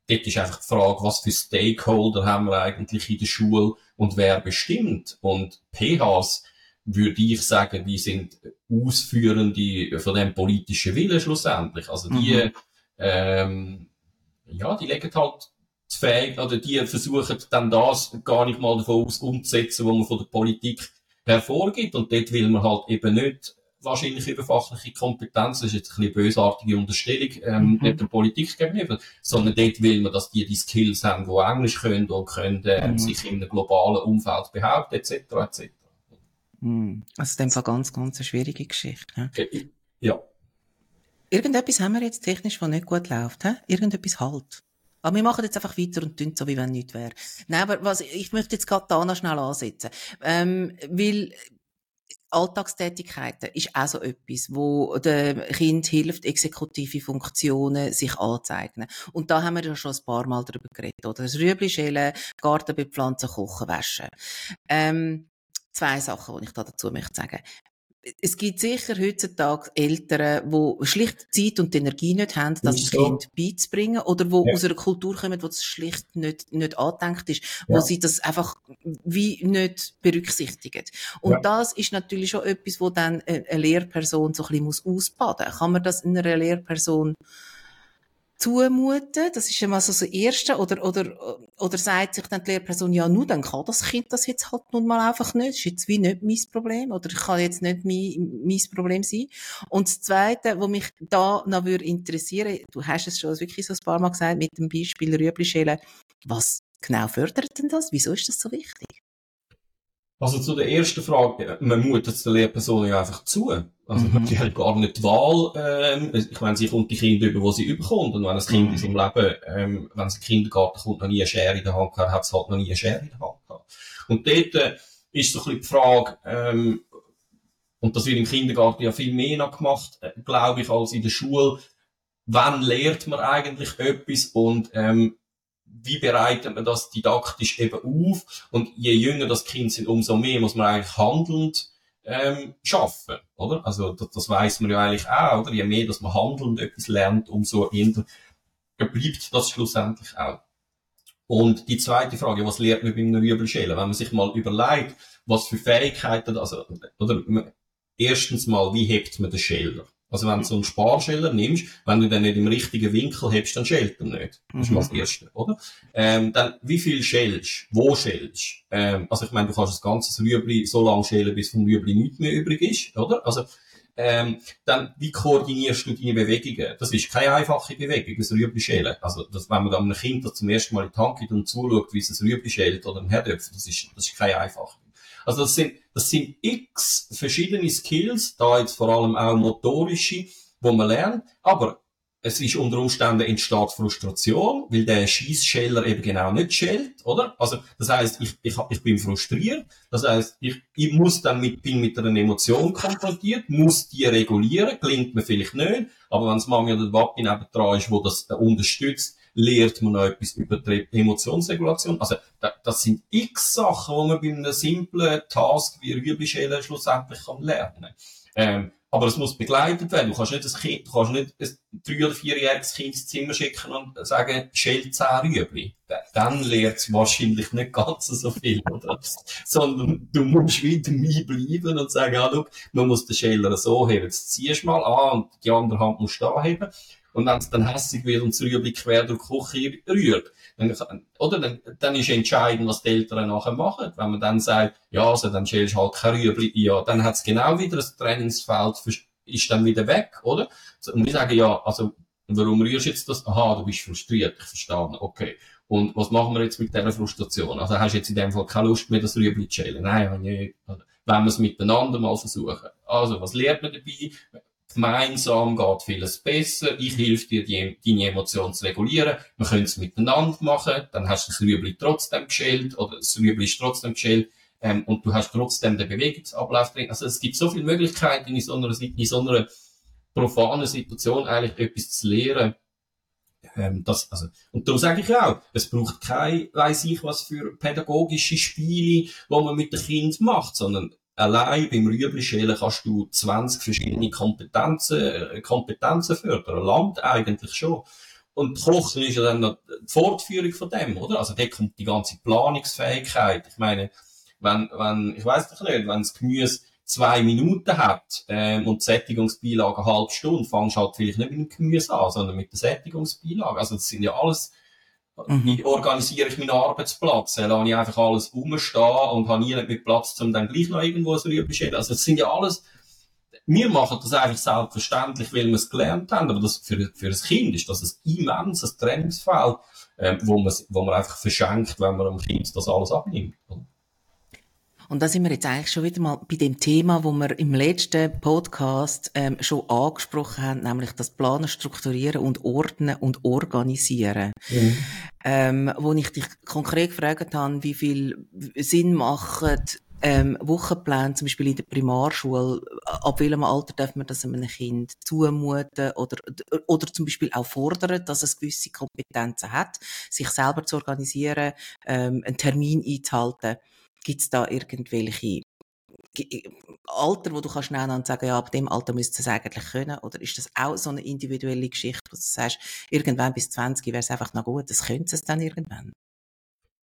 dort ist einfach die Frage, was für Stakeholder haben wir eigentlich in der Schule und wer bestimmt. Und PHs, würde ich sagen, die sind Ausführende von dem politischen Willen schlussendlich. Also die, mhm. ähm, ja, die legen halt fähig, oder die versuchen dann das gar nicht mal davon aus umzusetzen, was man von der Politik hervorgibt. Und dort will man halt eben nicht wahrscheinlich über fachliche Kompetenz, das ist jetzt ein bisschen bösartige Unterstellung, ähm, mhm. nicht der Politik gegenüber, sondern dort will man, dass die die Skills haben, die Englisch können und können äh, mhm. sich in einem globalen Umfeld behaupten, etc., etc. Mhm. Also, in dem Fall ganz, ganz eine schwierige Geschichte. Ja. ja. Irgendetwas haben wir jetzt technisch, was nicht gut läuft, he? Irgendetwas halt. Aber wir machen jetzt einfach weiter und tun so, wie wenn nichts wäre. Nein, aber was, ich möchte jetzt gerade da noch schnell ansetzen. Ähm, weil, Alltagstätigkeiten ist auch so etwas, wo dem Kind hilft, exekutive Funktionen sich anzeigen. Und da haben wir ja schon ein paar Mal darüber geredet, oder? Das Rüebli schälen, Garten bepflanzen, kochen, waschen. Ähm, zwei Sachen, die ich da dazu möchte sagen es gibt sicher heutzutage Eltern, die schlicht Zeit und Energie nicht haben, das so. Kind beizubringen, oder wo ja. aus einer Kultur kommen, wo es schlicht nicht, nicht angedenkt ist, ja. wo sie das einfach wie nicht berücksichtigen. Und ja. das ist natürlich schon etwas, wo dann eine Lehrperson so ein bisschen ausbaden muss. Kann man das in einer Lehrperson zumuten? Das ist einmal so das Erste. Oder, oder, oder sagt sich dann die Lehrperson, ja, nur dann kann das Kind das jetzt halt nun mal einfach nicht. Das ist jetzt wie nicht mein Problem. Oder kann jetzt nicht mein, mein Problem sein. Und das Zweite, was mich da noch würde interessieren, du hast es schon wirklich so ein paar Mal gesagt, mit dem Beispiel Rüebli Was genau fördert denn das? Wieso ist das so wichtig? Also zu der ersten Frage, man mutet der Lehrperson ja einfach zu. Also mhm. sie hat gar nicht die Wahl, ähm, ich meine, sie kommt die Kinder über, wo sie überkommt. Und wenn ein Kind mhm. in seinem Leben, ähm, wenn es in den Kindergarten kommt, noch nie eine Schere in der Hand gehabt, hat es halt noch nie eine Schere in der Hand gehabt. Und dort äh, ist so ein bisschen die Frage, ähm, und das wird im Kindergarten ja viel mehr noch gemacht, äh, glaube ich, als in der Schule. Wann lehrt man eigentlich etwas und ähm, wie bereitet man das didaktisch eben auf? Und je jünger das Kind sind, umso mehr muss man eigentlich handelnd ähm, schaffen, oder? Also das, das weiß man ja eigentlich auch, oder? Je mehr, dass man handelnd etwas lernt, umso eher bleibt das schlussendlich auch. Und die zweite Frage, was lernt man beim Rübelschälen? Wenn man sich mal überlegt, was für Fähigkeiten, also, oder, erstens mal, wie hebt man den Schäler? Also wenn du so einen Sparscheller nimmst, wenn du den nicht im richtigen Winkel hebst, dann schält er nicht. Das ist mal das mhm. Erste, oder? Ähm, dann, wie viel schälst Wo schälst ähm, Also ich meine, du kannst das ganze Rüebli so lange schälen, bis vom Rüebli nichts mehr übrig ist, oder? Also, ähm, dann, wie koordinierst du deine Bewegungen? Das ist keine einfache Bewegung, das Rüebli schälen. Also, das, wenn man dann einem Kind das zum ersten Mal in die Hand gibt und zuschaut, wie es ein Rüebli schält oder ein Herdöpfel, das ist, das ist keine einfache. Also das sind, das sind x verschiedene Skills, da jetzt vor allem auch motorische, wo man lernt, aber es ist unter Umständen entsteht Frustration, weil der Schießscheller eben genau nicht schält, oder? Also, das heißt, ich, ich, ich bin frustriert. Das heißt, ich, ich muss dann mit, bin mit einer Emotion konfrontiert, muss die regulieren, klingt mir vielleicht nicht, aber wenn es Mami oder Papi neben dran ist, wo das unterstützt, lehrt man noch etwas über die Emotionsregulation. Also, das sind x Sachen, die man bei einem simplen Task wie Rüblischälen schlussendlich kann lernen ähm, aber es muss begleitet werden. Du kannst nicht ein Kind, du kannst nicht ein drei- oder vierjähriges Kind ins Zimmer schicken und sagen, schält zehn Rüebli. Dann lernt es wahrscheinlich nicht ganz so viel, oder? Sondern du musst wieder dabei bleiben und sagen, ah, schau, man muss den Schäler so heben. Jetzt ziehst du mal an und die andere Hand musst du da heben. Und wenn es dann hässlich wird und das Rüebli quer durch die Küche rührt, dann, oder, dann, dann ist entscheidend, was die Eltern nachher machen. Wenn man dann sagt, ja, also dann schälst halt kein Rüebli, ja, dann hat es genau wieder das Trainingsfeld, ist dann wieder weg, oder? Und wir sagen, ja, also, warum rührst du jetzt das? Aha, du bist frustriert, ich verstehe, okay. Und was machen wir jetzt mit dieser Frustration? Also hast du jetzt in dem Fall keine Lust mehr, das Rüebli zu schälen? Nein, nicht. Wenn wir es miteinander mal versuchen. Also, was lernt man dabei? Gemeinsam geht vieles besser. Ich helfe dir, die, deine Emotionen zu regulieren. Wir können es miteinander machen. Dann hast du das Rüebli trotzdem geschält oder das Rüebli ist trotzdem geschält. Ähm, und du hast trotzdem den Bewegungsablauf drin. Also es gibt so viele Möglichkeiten in so einer, in so einer profanen Situation eigentlich etwas zu lernen. Ähm, das, also, und darum sage ich auch, es braucht kein, weiss ich was für pädagogische Spiele, wo man mit dem Kind macht, sondern allein beim Rüebli-Schälen kannst du 20 verschiedene Kompetenzen, äh, Kompetenzen fördern. Land eigentlich schon. Und Kochen ist ja dann noch die Fortführung von dem, oder? Also da kommt die ganze Planungsfähigkeit. Ich meine, wenn, wenn, ich weiß doch nicht, wenn das Gemüse zwei Minuten hat ähm, und die Sättigungsbeilage eine halbe Stunde, fangst du halt vielleicht nicht mit dem Gemüse an, sondern mit der Sättigungsbeilage. Also das sind ja alles Mhm. Wie organisiere ich meinen Arbeitsplatz? Äh, lasse ich einfach alles rumstehen und habe nie mit Platz, um dann gleich noch irgendwo Rüebli zu Also, das sind ja alles, wir machen das eigentlich selbstverständlich, weil wir es gelernt haben, aber das, für, für ein Kind ist das ein immenses Trainingsfeld, äh, wo, man, wo man einfach verschenkt, wenn man dem Kind das alles abnimmt. Oder? Und da sind wir jetzt eigentlich schon wieder mal bei dem Thema, wo wir im letzten Podcast ähm, schon angesprochen haben, nämlich das Planen, Strukturieren und Ordnen und Organisieren. Mhm. Ähm, wo ich dich konkret gefragt habe, wie viel Sinn macht ähm, Wochenpläne, zum Beispiel in der Primarschule, ab welchem Alter darf man das einem Kind zumuten oder, oder zum Beispiel auch fordern, dass es gewisse Kompetenzen hat, sich selber zu organisieren, ähm, einen Termin einzuhalten. Gibt es da irgendwelche Alter, wo du kannst nennen und sagen, ja, ab dem Alter müsste es eigentlich können? Oder ist das auch so eine individuelle Geschichte, wo du sagst, irgendwann bis 20 wäre es einfach noch gut, das könnte es dann irgendwann?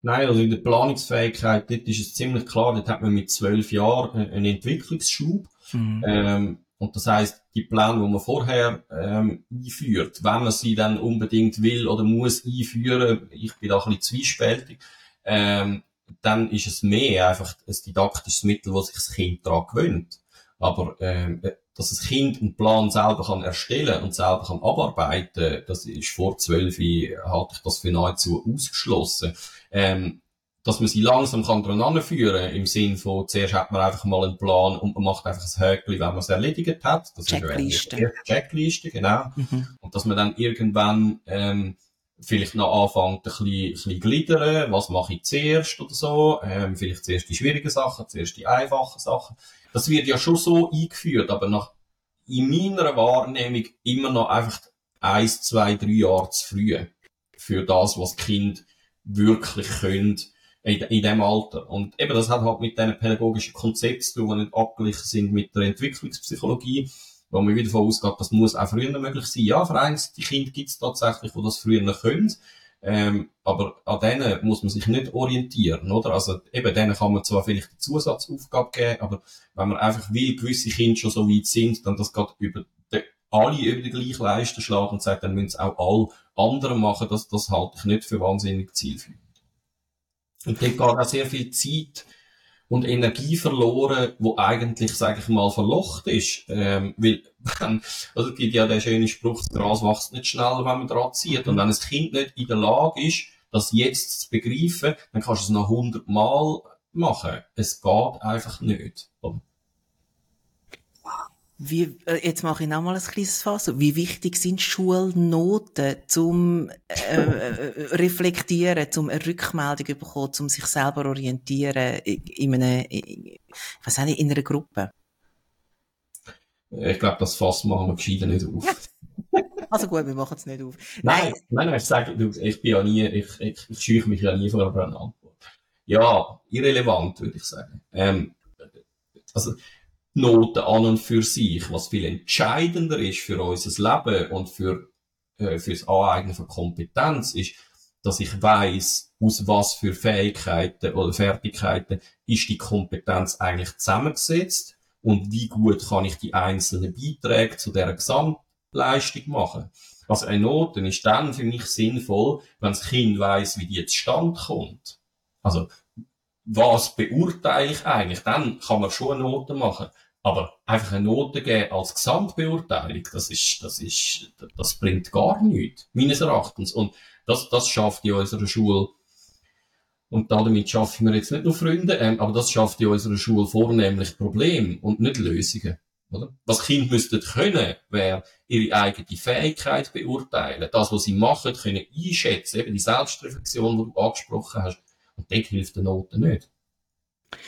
Nein, also in der Planungsfähigkeit, dort ist es ziemlich klar, dort hat man mit zwölf Jahren einen Entwicklungsschub. Mhm. Ähm, und das heißt, die Pläne, die man vorher ähm, einführt, wenn man sie dann unbedingt will oder muss einführen, ich bin da ein bisschen zwiespältig, ähm, dann ist es mehr einfach ein didaktisches Mittel, wo sich das Kind daran gewöhnt. Aber ähm, dass das Kind einen Plan selber kann erstellen und selber kann abarbeiten, das ist vor zwölf halte ich das für nahezu ausgeschlossen. Ähm, dass man sie langsam kann dran führen im Sinn von, zuerst hat man einfach mal einen Plan und man macht einfach ein Häkchen, wenn man es erledigt hat. Das Checkliste. Ist Checkliste, genau. Mhm. Und dass man dann irgendwann ähm, vielleicht noch anfängt, ein bisschen, ein bisschen gliedern, was mache ich zuerst oder so, ähm, vielleicht zuerst die schwierigen Sachen, zuerst die einfachen Sachen. Das wird ja schon so eingeführt, aber nach, in meiner Wahrnehmung immer noch einfach eins, zwei, drei Jahre zu früh für das, was Kind wirklich können in, in dem Alter. Und eben, das hat halt mit diesen pädagogischen Konzepten zu tun, die nicht abgeglichen sind mit der Entwicklungspsychologie wo man wieder davon ausgeht, das muss auch früher möglich sein. Ja, vereinzelte Kinder gibt es tatsächlich, die das früher können. Ähm, aber an denen muss man sich nicht orientieren, oder? Also, eben, denen kann man zwar vielleicht eine Zusatzaufgabe geben, aber wenn man einfach will, gewisse Kinder schon so weit sind, dann das geht über die, alle über die gleiche Leiste schlagen und sagt, dann müssen es auch alle anderen machen, das, das halte ich nicht für wahnsinnig zielführend. Und dort geht auch sehr viel Zeit und Energie verloren, wo eigentlich, sage ich mal, verlocht ist. Ähm, weil, also es gibt ja den schönen Spruch, das Gras wächst nicht schneller, wenn man dran zieht. Und wenn ein Kind nicht in der Lage ist, das jetzt zu begreifen, dann kannst du es noch hundertmal machen. Es geht einfach nicht. Wie, äh, jetzt mache ich nochmal ein kleines Fass. Wie wichtig sind Schulnoten zum äh, äh, reflektieren, zum eine Rückmeldung bekommen, zum sich selber orientieren in, einer, in, was in einer Gruppe? Ich glaube, das Fass machen wir gescheiter nicht auf. also gut, wir machen es nicht auf. Nein, nein, nein, ich sage, ich bin ja nie, ich, ich, ich scheuche mich ja nie vor einer Antwort. Ja, irrelevant, würde ich sagen. Ähm, also, Noten an und für sich, was viel entscheidender ist für unser Leben und für äh, fürs Aneignen von Kompetenz, ist, dass ich weiß, aus was für Fähigkeiten oder Fertigkeiten ist die Kompetenz eigentlich zusammengesetzt und wie gut kann ich die einzelnen Beiträge zu der Gesamtleistung machen. Also eine Note ist dann für mich sinnvoll, wenn das Kind weiß, wie die zustande kommt. Also was beurteile ich eigentlich? Dann kann man schon eine Note machen. Aber einfach eine Note geben als Gesamtbeurteilung, das ist, das ist, das bringt gar nichts, meines Erachtens. Und das, das schafft in unserer Schule, und damit schaffen wir jetzt nicht nur Freunde, ähm, aber das schafft in unserer Schule vornehmlich Probleme und nicht Lösungen. Oder? Was Kinder müssten können, wäre ihre eigene Fähigkeit beurteilen, das, was sie machen, können einschätzen, eben die Selbstreflexion, die du angesprochen hast. Und dort hilft eine Note nicht.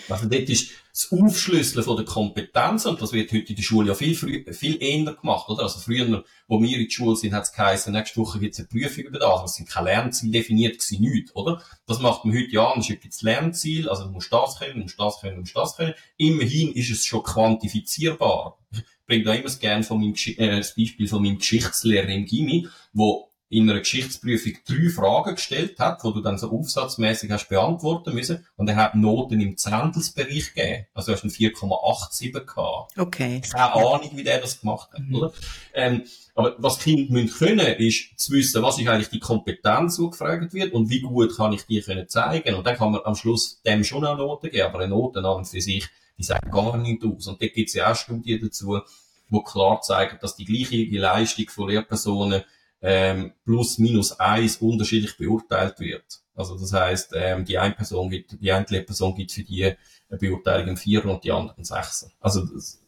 Also dort ist das Aufschlüsseln von der Kompetenzen, und das wird heute in der Schule ja viel, viel eher gemacht, oder? Also früher, wo wir in der Schule sind, hat es geheißen, nächste Woche gibt es eine Prüfung über das. Es sind keine Lernziele definiert gewesen, nichts, oder? Das macht man heute ja anders. Es gibt Lernziel, also du musst das können, du musst das können, du musst das können. Immerhin ist es schon quantifizierbar. Ich bringe da immer gerne von meinem, äh, das Beispiel von meinem Geschichtslehrer im Gimmi, wo in einer Geschichtsprüfung drei Fragen gestellt hat, wo du dann so aufsatzmäßig hast beantworten müssen. Und er hat Noten im Zentelsbereich gegeben. Also du hast einen 4,87 gehabt. Okay. Keine Ahnung, wie der das gemacht hat, mhm. oder? Ähm, aber was Kinder müssen können, ist zu wissen, was ist eigentlich die Kompetenz, die gefragt wird, und wie gut kann ich die können zeigen. Und dann kann man am Schluss dem schon eine Note geben, aber eine Note an und für sich, die sagen gar nichts aus. Und da gibt es ja auch Studien dazu, die klar zeigen, dass die gleiche Leistung von Lehrpersonen ähm, plus minus eins unterschiedlich beurteilt wird. Also das heißt, ähm, die eine Person gibt, die eine Person gibt für die eine Beurteilung einen Vierer und die andere einen Sechser. Also das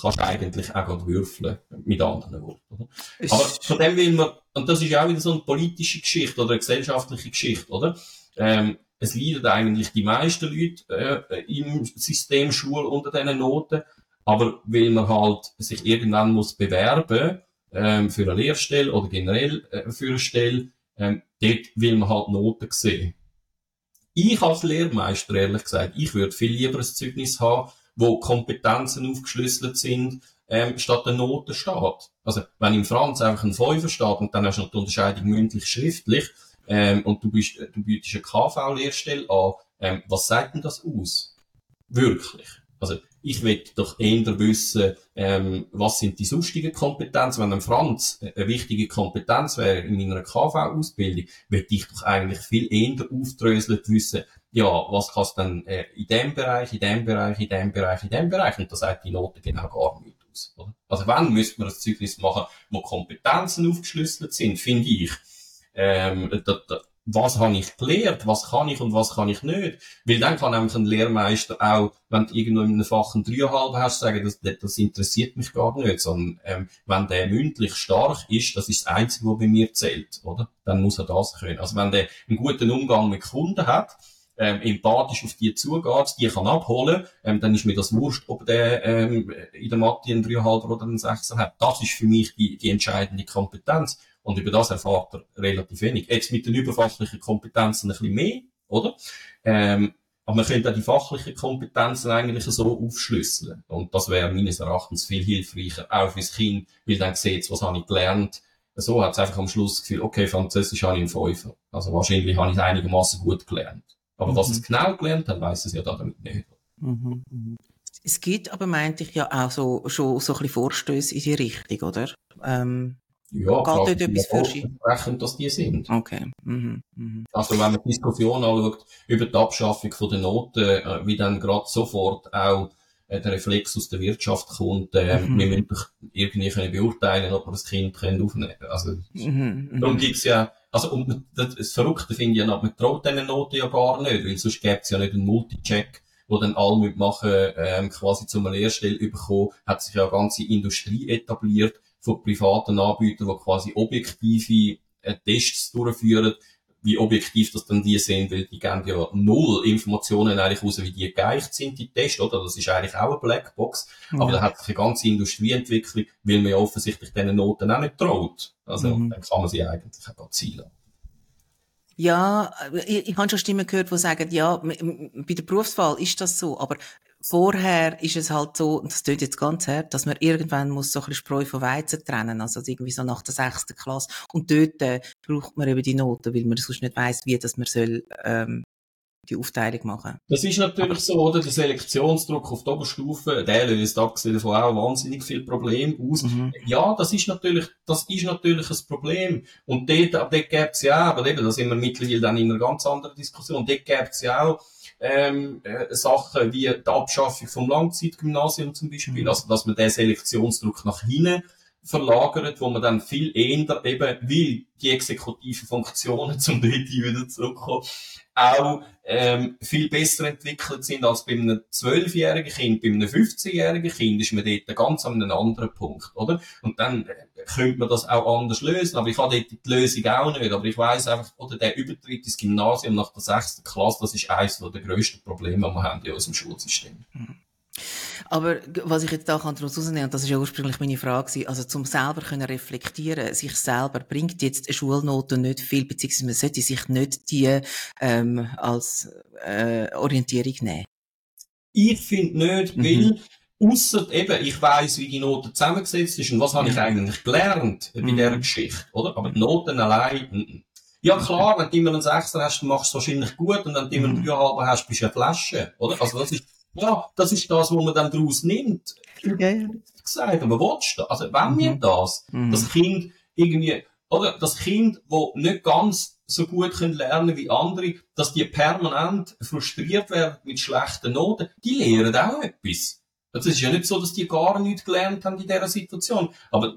kannst du eigentlich auch gerade würfeln, mit anderen Worten. Oder? Aber von dem will man, und das ist auch wieder so eine politische Geschichte oder eine gesellschaftliche Geschichte, oder? Ähm, es leiden eigentlich die meisten Leute äh, im System Schule unter diesen Noten, aber weil man halt sich irgendwann muss bewerben ähm, für eine Lehrstelle oder generell äh, für eine Stelle, ähm, dort will man halt Noten sehen. Ich als Lehrmeister, ehrlich gesagt, ich würde viel lieber ein Zeugnis haben, wo Kompetenzen aufgeschlüsselt sind, ähm, statt der Noten steht. Also, wenn im Franz einfach ein Fünfer steht und dann hast du noch die Unterscheidung mündlich schriftlich, ähm, und du bist, du bietest eine KV-Lehrstelle an, ähm, was sagt denn das aus? Wirklich. Also, ich will doch eher wissen, ähm, was sind die sonstigen Kompetenzen. Wenn ein Franz eine wichtige Kompetenz wäre in meiner KV-Ausbildung, will ich doch eigentlich viel eher aufdröselt wissen, ja, was kannst du denn äh, in dem Bereich, in dem Bereich, in dem Bereich, in dem Bereich, und da sagt die Note genau gar nicht aus. Oder? Also wenn, müsste man ein Zeugnis machen, wo Kompetenzen aufgeschlüsselt sind, finde ich. Ähm, da, da, was habe ich gelernt, was kann ich und was kann ich nicht. Weil dann kann nämlich ein Lehrmeister auch, wenn du irgendwo in einem Fach ein dreieinhalb hast, sagen, das, das interessiert mich gar nicht, sondern ähm, wenn der mündlich stark ist, das ist das Einzige, was bei mir zählt, oder? Dann muss er das können. Also wenn der einen guten Umgang mit Kunden hat, ähm, empathisch auf die zugeht, die kann abholen, ähm, dann ist mir das wurscht, ob der ähm, in der Mathe einen 3,5 oder einen 6 hat. Das ist für mich die, die entscheidende Kompetenz. Und über das erfahrt er relativ wenig. Jetzt mit den überfachlichen Kompetenzen ein bisschen mehr, oder? Ähm, aber man könnte auch die fachlichen Kompetenzen eigentlich so aufschlüsseln. Und das wäre meines Erachtens viel hilfreicher, auch fürs Kind, weil dann sieht was habe ich gelernt. So hat es einfach am Schluss das Gefühl, okay, Französisch habe ich einen Fünfer. Also wahrscheinlich habe ich es einigermaßen gut gelernt. Aber mhm. was es genau gelernt hat, weiß es ja damit nicht. Mhm. mhm. Es gibt aber, meinte ich, ja auch so, schon so ein bisschen Vorstöße in die Richtung, oder? Ähm, ja, geht dort etwas für dass die sind. Okay. Mhm. Mhm. Also wenn man die Diskussion anschaut über die Abschaffung von der Noten, äh, wie dann gerade sofort auch äh, der Reflex aus der Wirtschaft kommt, äh, mhm. wir müssen irgendwie können beurteilen, ob wir das Kind können aufnehmen können. Also, mhm. mhm. darum gibt's ja also, und das, Verrückte finde ich ja, man traut diesen Noten ja gar nicht, weil sonst gäbe es ja nicht einen Multicheck, wo dann alle mitmachen, ähm, quasi zum Lehrstelle bekommen, hat sich ja eine ganze Industrie etabliert von privaten Anbietern, die quasi objektive äh, Tests durchführen, wie objektiv das dann die sind, weil die geben ja null Informationen eigentlich raus, wie die geeicht sind, die Tests, oder? Das ist eigentlich auch eine Blackbox. Ja. Aber da hat sich eine ganze Industrie entwickelt, weil man ja offensichtlich diesen Noten auch nicht traut. Also, mhm. dann kann man sie eigentlich auch zielen. Ja, ich, ich habe schon Stimmen gehört, die sagen, ja, bei der Berufswahl ist das so, aber vorher ist es halt so, und das tut jetzt ganz hart, dass man irgendwann muss so ein bisschen Spreu von Weizen trennen, also irgendwie so nach der sechsten Klasse. Und dort äh, braucht man eben die Noten, weil man sonst nicht weiss, wie das man soll, ähm, die Aufteilung machen. Das ist natürlich so, oder? Der Selektionsdruck auf der Oberstufe, der löst abgesehen davon auch wahnsinnig viel Probleme aus. Mhm. Ja, das ist natürlich, das ist natürlich ein Problem. Und dort, dort gäbe es ja auch, aber eben, da sind wir mittlerweile dann in einer ganz anderen Diskussion, dort gäbe es ja auch, ähm, äh, Sachen wie die Abschaffung vom Langzeitgymnasium zum Beispiel, mhm. also dass man den Selektionsdruck nach hinten verlagert, wo man dann viel eher eben, weil die exekutiven Funktionen zum dritten wieder zurückkommen, auch ähm, viel besser entwickelt sind als bei einem zwölfjährigen Kind. Bei einem 15-jährigen Kind ist man dort ganz an einem anderen Punkt, oder? Und dann äh, könnte man das auch anders lösen, aber ich habe dort die Lösung auch nicht. Aber ich weiß einfach, oder der Übertritt ins Gymnasium nach der sechsten Klasse, das ist eines der grössten Probleme, die wir haben in unserem Schulsystem. Mhm. Aber was ich jetzt da kann daraus herausnehmen, und das ist ja ursprünglich meine Frage, also zum selber können reflektieren, sich selber bringt jetzt eine Schulnote nicht viel, beziehungsweise man sollte sich nicht die ähm, als äh, Orientierung nehmen. Ich finde nicht, mhm. weil Ausser eben, ich weiss, wie die Note zusammengesetzt ist und was habe ich eigentlich gelernt bei mhm. dieser Geschichte, oder? Aber die Noten allein, n ja klar, wenn du immer einen Sechser hast, dann machst du es wahrscheinlich gut und wenn du immer einen mhm. Dreieinhalber hast, bist du eine Flasche, oder? Also das ist ja, das ist das, was man dann daraus nimmt. Ja. Gesagt, aber willst du Also, wenn mhm. wir das, mhm. das Kind irgendwie, oder das Kind, wo nicht ganz so gut können lernen wie andere, dass die permanent frustriert werden mit schlechten Noten, die lernen auch etwas. Also, es ist ja nicht so, dass die gar nichts gelernt haben in dieser Situation. Aber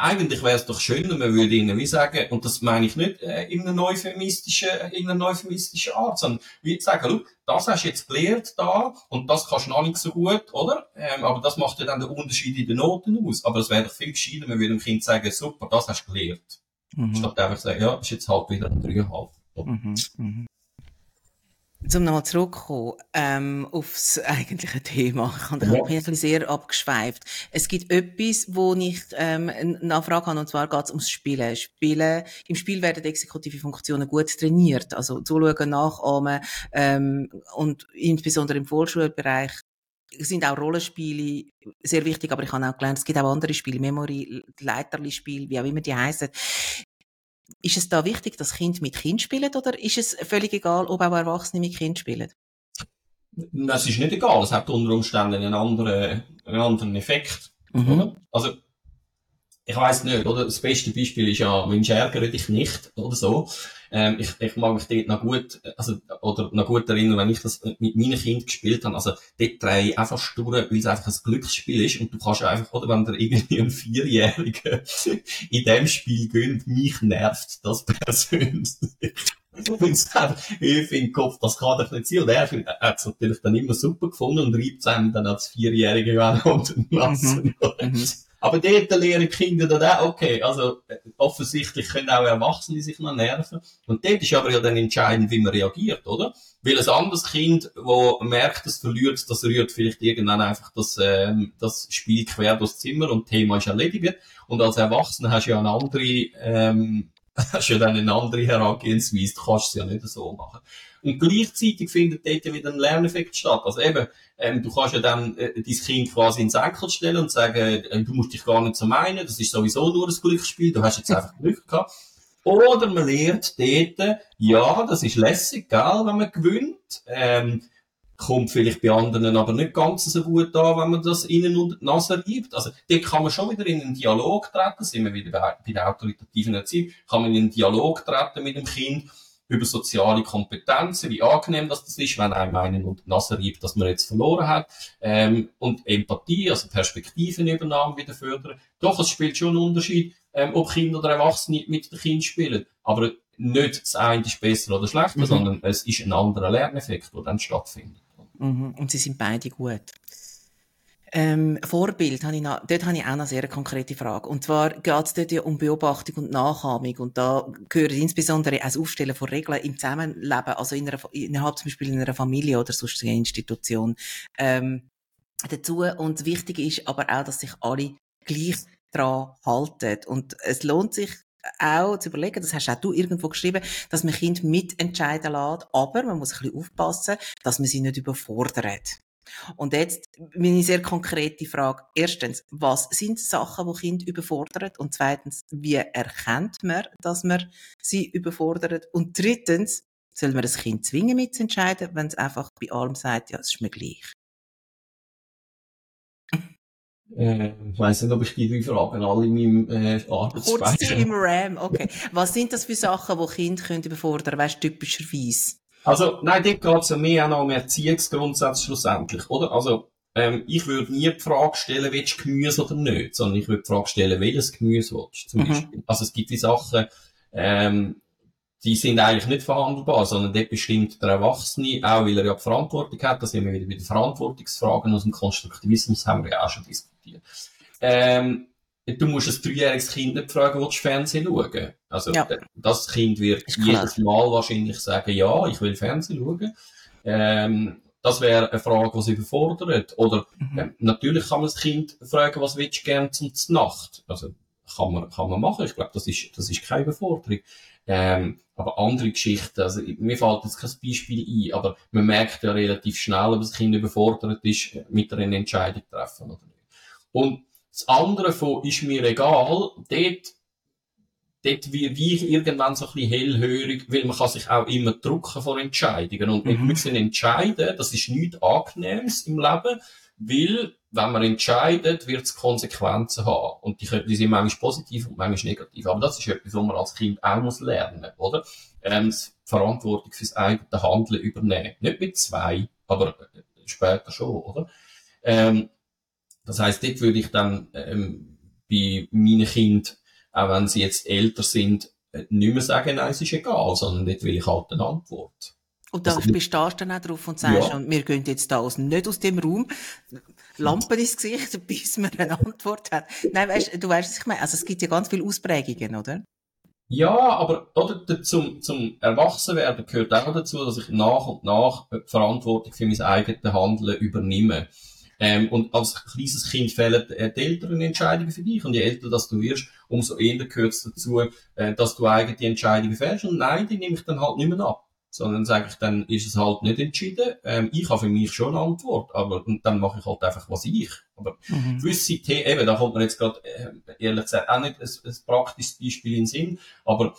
eigentlich wäre es doch schöner, man würde ihnen wie sagen, und das meine ich nicht äh, in einer neufemistischen, in einer neufemistischen Art, sondern wie sagen, das hast du jetzt gelernt da und das kannst du noch nicht so gut, oder? Ähm, aber das macht ja dann den Unterschied in den Noten aus. Aber es wäre doch viel gescheiter, man würde dem Kind sagen, super, das hast du gelernt. Mhm. Statt einfach sagen, ja, ist jetzt halt wieder ein 3,5. Mhm. Mhm. Zum nochmal zurückkommen ähm, aufs eigentliche Thema. Ich habe ja. mich sehr abgeschweift. Es gibt etwas, wo ich ähm, eine Nachfrage habe, und zwar geht es ums Spielen. Spielen. Im Spiel werden exekutive Funktionen gut trainiert. Also zuschauen, nachahmen ähm, und insbesondere im Vorschulbereich sind auch Rollenspiele sehr wichtig, aber ich habe auch gelernt, es gibt auch andere Spiele, Memory, Leiterli-Spiele, wie auch immer die heißen. Ist es da wichtig, dass Kind mit Kind spielen oder ist es völlig egal, ob auch Erwachsene mit Kind spielen? Das ist nicht egal. Es hat unter Umständen einen anderen, einen anderen Effekt. Mhm. Also, ich weiß nicht, oder? Das beste Beispiel ist ja, Mensch, ärgere dich nicht, oder so. Ähm, ich, ich mag mich dort noch gut, also, oder noch gut erinnern, wenn ich das mit meinen Kindern gespielt habe. Also, dort drehe ich einfach durch, weil es einfach ein Glücksspiel ist und du kannst einfach, oder wenn der irgendwie ein Vierjähriger in dem Spiel gönnt, mich nervt das persönlich. ich finde Kopf, das kann doch nicht sein. Und er hat es natürlich dann immer super gefunden und reibt es einem dann als Vierjährige auch unten lassen. Mhm. mhm. Aber dort lernen Kinder dann auch, okay, also äh, offensichtlich können auch Erwachsene sich noch nerven. Und dort ist aber ja dann entscheidend, wie man reagiert, oder? Weil ein anderes Kind, wo merkt, es verliert, das rührt vielleicht irgendwann einfach das, ähm, das Spiel quer durchs Zimmer und das Thema ist erledigt. Und als Erwachsener hast du ja eine andere, ähm, hast ja dann eine andere Herangehensweise, du kannst es ja nicht so machen. Und gleichzeitig findet dort wieder ein Lerneffekt statt. Also eben, ähm, du kannst ja dann äh, dein Kind quasi ins Enkel stellen und sagen, äh, du musst dich gar nicht so meinen, das ist sowieso nur ein Glücksspiel, du hast jetzt einfach Glück gehabt. Oder man lernt dort, ja, das ist lässig, gell, wenn man gewinnt. Ähm, kommt vielleicht bei anderen aber nicht ganz so gut an, wenn man das innen und Nase reibt. Also, dort kann man schon wieder in einen Dialog treten, sind wir wieder bei, bei der autoritativen Erziehung, kann man in einen Dialog treten mit dem Kind über soziale Kompetenzen, wie angenehm das, das ist, wenn einem einen unter die Nase reibt, dass man jetzt verloren hat, ähm, und Empathie, also Perspektivenübernahme wieder fördern. Doch, es spielt schon einen Unterschied, ähm, ob Kinder oder Erwachsene mit dem Kind spielen. Aber nicht das eine ist besser oder schlechter, mhm. sondern es ist ein anderer Lerneffekt, der dann stattfindet. Mhm. Und sie sind beide gut. Ähm, Vorbild, habe ich noch, dort habe ich auch noch sehr konkrete Frage. Und zwar geht es dort ja um Beobachtung und Nachahmung. Und da gehört insbesondere auch das Aufstellen von Regeln im Zusammenleben, also in einer, innerhalb zum Beispiel in einer Familie oder sonst einer Institution, ähm, dazu. Und wichtig ist aber auch, dass sich alle gleich daran halten. Und es lohnt sich auch zu überlegen, das hast auch du irgendwo geschrieben, dass man Kind mitentscheiden lässt, aber man muss ein bisschen aufpassen, dass man sie nicht überfordert. Und jetzt meine sehr konkrete Frage. Erstens, was sind Sachen, die Kinder überfordern? Und zweitens, wie erkennt man, dass man sie überfordert? Und drittens, soll man das Kind zwingen mitzuentscheiden, wenn es einfach bei allem sagt, ja, es ist mir gleich? Äh, ich weiss nicht, ob ich die drei Fragen alle in meinem äh, Arbeitsspeicher... Kurz im RAM, okay. Was sind das für Sachen, die Kinder überfordern können, weißt du, typischerweise? Also, nein, dort geht es ja mehr auch noch um Erziehungsgrundsätze schlussendlich, oder? Also, ähm, ich würde nie die Frage stellen, willst du Gemüse oder nicht, sondern ich würde die Frage stellen, welches Gemüse willst du, zum mhm. Beispiel. Also, es gibt die Sachen, ähm, die sind eigentlich nicht verhandelbar, sondern dort bestimmt der Erwachsene, auch weil er ja die Verantwortung hat, da sind wir wieder bei den Verantwortungsfragen aus dem Konstruktivismus, haben wir ja auch schon diskutiert. Ähm, du musst ein dreijähriges Kind nicht fragen, willst du Fernsehen schauen? Also, ja. das Kind wird jedes Mal wahrscheinlich sagen, ja, ich will Fernsehen schauen. Ähm, das wäre eine Frage, die sie überfordert. Oder, mhm. äh, natürlich kann man das Kind fragen, was willst du gerne zum Nacht? Also, kann man, kann man machen. Ich glaube, das ist, das ist keine Überforderung. Ähm, aber andere Geschichten, also, mir fällt jetzt kein Beispiel ein, aber man merkt ja relativ schnell, ob das Kind überfordert ist, mit einer Entscheidung treffen oder nicht. Und das andere von ist mir egal, dort, dort werde ich irgendwann so ein bisschen hellhörig, weil man kann sich auch immer drucken vor Entscheidungen. Und mhm. wir müssen entscheiden, das ist nichts Angenehmes im Leben, weil, wenn man entscheidet, wird es Konsequenzen haben. Und die, die sind manchmal positiv und manchmal negativ. Aber das ist etwas, was man als Kind auch muss lernen, oder? Ähm, Verantwortung fürs eigene Handeln übernehmen. Nicht mit zwei, aber später schon, oder? Ähm, das heißt, dort würde ich dann ähm, bei meinen Kindern, auch wenn sie jetzt älter sind, äh, nicht mehr sagen, nein, es ist egal, sondern dort will ich halt eine Antwort. Und da also, bestehst du dann auch drauf und sagst, ja. und wir gehen jetzt da aus, nicht aus dem Raum, Lampen ins Gesicht, bis man eine Antwort hat. Nein, weißt, du weißt, was ich meine. Also es gibt ja ganz viele Ausprägungen, oder? Ja, aber oder, zum, zum Erwachsenwerden gehört auch dazu, dass ich nach und nach die Verantwortung für mein eigenes Handeln übernehme. Ähm, und als kleines Kind fehlen äh, die Eltern Entscheidungen für dich. Und je älter das du wirst, umso eher gehört es dazu, äh, dass du eigentlich die Entscheidungen fällst. Und nein, die nehme ich dann halt nicht mehr ab. Sondern sage ich, dann ist es halt nicht entschieden. Ähm, ich habe für mich schon eine Antwort, aber und dann mache ich halt einfach, was ich. Aber mhm. gewisse Themen, eben, da kommt mir jetzt gerade, äh, ehrlich gesagt, auch nicht ein, ein praktisches Beispiel in den Sinn, aber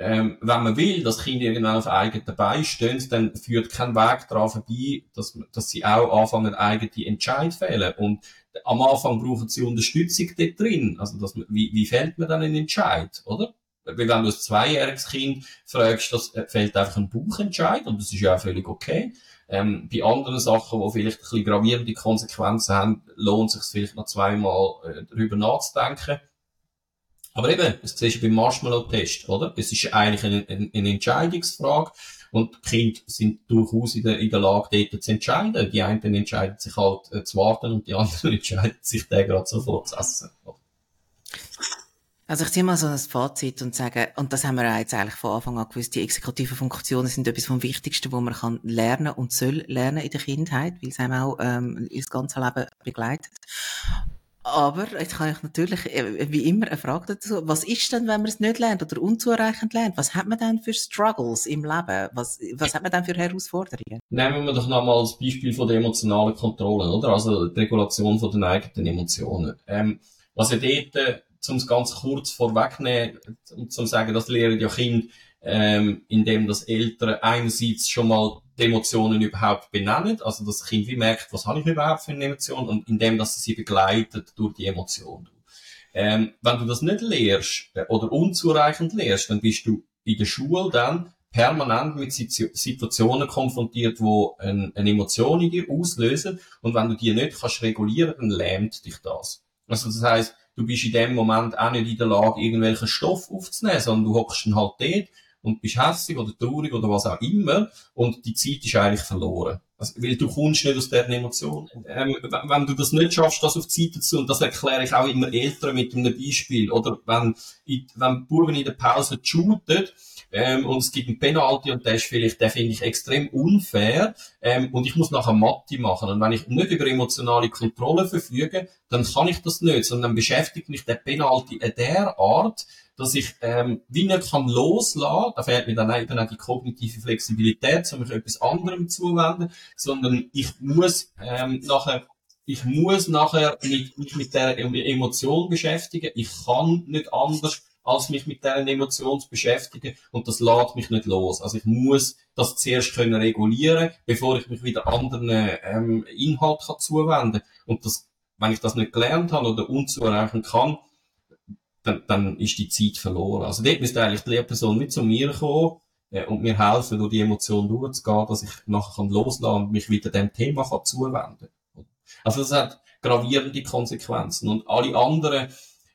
ähm, wenn man will, dass Kinder irgendwann auf eigenen Beinen stehen, dann führt kein Weg daran vorbei, dass, dass sie auch anfangen, eigene Entscheid fällen. Und am Anfang brauchen sie Unterstützung dort drin. Also, dass man, wie, wie fällt man dann einen Entscheid, oder? Weil wenn du ein zweijähriges Kind fragst, das äh, fällt einfach ein Buchentscheid und das ist ja auch völlig okay. Ähm, bei anderen Sachen, die vielleicht ein bisschen gravierende Konsequenzen haben, lohnt es sich vielleicht noch zweimal äh, darüber nachzudenken. Aber eben, das siehst du beim Marshmallow-Test, oder? Es ist eigentlich eine, eine, eine Entscheidungsfrage. Und Kinder sind durchaus in der, in der Lage, dort zu entscheiden. Die einen entscheiden sich halt äh, zu warten und die anderen entscheiden sich, den gerade sofort zu essen. Also ich ziehe mal so ein Fazit und sage, und das haben wir jetzt eigentlich von Anfang an gewusst, die exekutiven Funktionen sind etwas vom Wichtigsten, wo man kann lernen und soll lernen in der Kindheit, weil es einem auch ähm, das ganze Leben begleitet. Aber jetzt kann ich natürlich, äh, wie immer, eine Frage dazu. Was ist denn, wenn man es nicht lernt oder unzureichend lernt? Was hat man denn für Struggles im Leben? Was, was hat man denn für Herausforderungen? Nehmen wir doch nochmal das Beispiel von der emotionalen Kontrolle, oder? Also die Regulation von den eigenen Emotionen. Ähm, was ja dort, äh, um es ganz kurz vorwegnehmen, und zum sagen, das lehren ja Kinder, ähm, indem das Eltern einerseits schon mal die Emotionen überhaupt benennen, also das Kind wie merkt, was habe ich überhaupt für eine Emotion und indem, dass sie sie begleitet durch die Emotion. Ähm, wenn du das nicht lehrst äh, oder unzureichend lehrst, dann bist du in der Schule dann permanent mit Situationen konfrontiert, wo eine, eine Emotion in dir auslösen und wenn du die nicht kannst regulieren, dann lähmt dich das. Also das heißt, du bist in dem Moment auch nicht in der Lage, irgendwelchen Stoff aufzunehmen, sondern du hockst dann halt dort und bist hässlich oder traurig oder was auch immer und die Zeit ist eigentlich verloren. Also, weil du kommst nicht aus dieser Emotion. Ähm, wenn du das nicht schaffst, das auf die Seite zu, und das erkläre ich auch immer Eltern mit einem Beispiel, oder wenn, wenn die Buben in der Pause shooten, ähm, und es gibt einen Penalty und der ist vielleicht, der finde ich extrem unfair, ähm, und ich muss nachher Mathe machen. Und wenn ich nicht über emotionale Kontrolle verfüge, dann kann ich das nicht, sondern dann beschäftigt mich der Penalty in der Art, dass ich ähm, wie nicht kann loslassen, da fehlt mir dann eben auch die kognitive Flexibilität, um mich etwas anderem zuwenden, sondern ich muss ähm, nachher ich muss nachher mich, mich mit der Emotion beschäftigen. Ich kann nicht anders, als mich mit dieser Emotion zu beschäftigen. Und das lässt mich nicht los. Also ich muss das zuerst können regulieren, bevor ich mich wieder anderen ähm, Inhalt kann zuwenden. Und das, wenn ich das nicht gelernt habe oder unzureichend kann, dann, dann ist die Zeit verloren. Also dort müsste eigentlich die Lehrperson mit zu mir kommen äh, und mir helfen, durch die Emotion durchzugehen, dass ich nachher kann loslassen und mich wieder dem Thema kann zuwenden Also das hat gravierende Konsequenzen. Und alle anderen,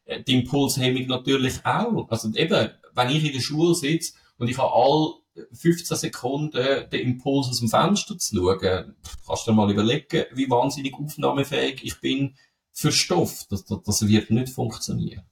äh, die Impulshemmung natürlich auch. Also eben, wenn ich in der Schule sitze und ich habe all 15 Sekunden den Impuls aus dem Fenster zu schauen, kannst du dir mal überlegen, wie wahnsinnig aufnahmefähig ich bin für Stoff. Das, das, das wird nicht funktionieren.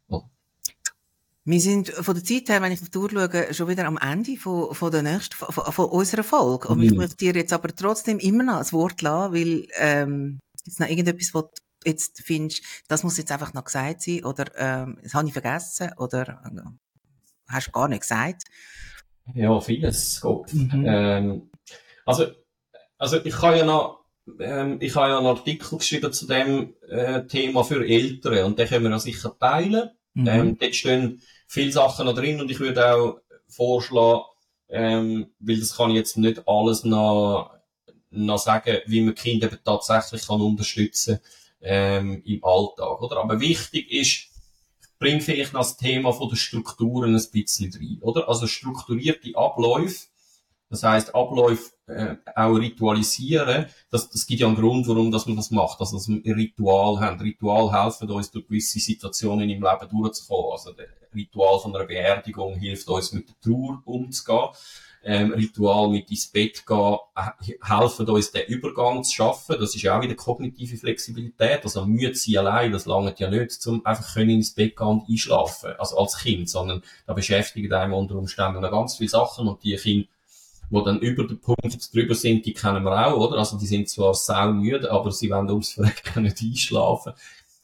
Wir sind von der Zeit her, wenn ich auf die Uhr schaue, schon wieder am Ende von, von der nächsten, von, von unserer Folge. Und mhm. ich möchte dir jetzt aber trotzdem immer noch das Wort lassen, weil, ähm, jetzt noch irgendetwas, was du jetzt findest, das muss jetzt einfach noch gesagt sein, oder, ähm, das habe ich vergessen, oder, äh, hast du gar nicht gesagt. Ja, vieles geht. Mhm. Ähm, also, also, ich kann ja noch, ähm, ich habe ja einen Artikel geschrieben zu dem äh, Thema für Eltern und den können wir ja sicher teilen. Mhm. Ähm, dort stehen viele Sachen noch drin und ich würde auch vorschlagen, ähm, weil das kann ich jetzt nicht alles noch, noch sagen, wie man Kinder eben tatsächlich kann unterstützen ähm, im Alltag, oder? Aber wichtig ist, bring vielleicht noch das Thema von der Strukturen ein bisschen rein, oder? Also strukturierte Abläufe, Das heißt, Abläufe äh, auch ritualisieren, das, das gibt ja einen Grund, warum dass man das macht, also dass wir Ritual haben. Ritual helfen uns, durch gewisse Situationen im Leben durchzukommen. Also der Ritual von einer Beerdigung hilft uns, mit der Trauer umzugehen. Ähm, Ritual mit ins Bett gehen, äh, helfen uns, den Übergang zu schaffen. Das ist auch wieder kognitive Flexibilität. Also müde sein allein, das langt ja nicht, um einfach können ins Bett gehen und einschlafen. Also als Kind, sondern da beschäftigen einem unter Umständen ganz viele Sachen und die Kinder wo dann über den Punkt drüber sind, die kennen wir auch, oder? Also die sind zwar saumüde, aber sie wollen ums Verrecken nicht einschlafen.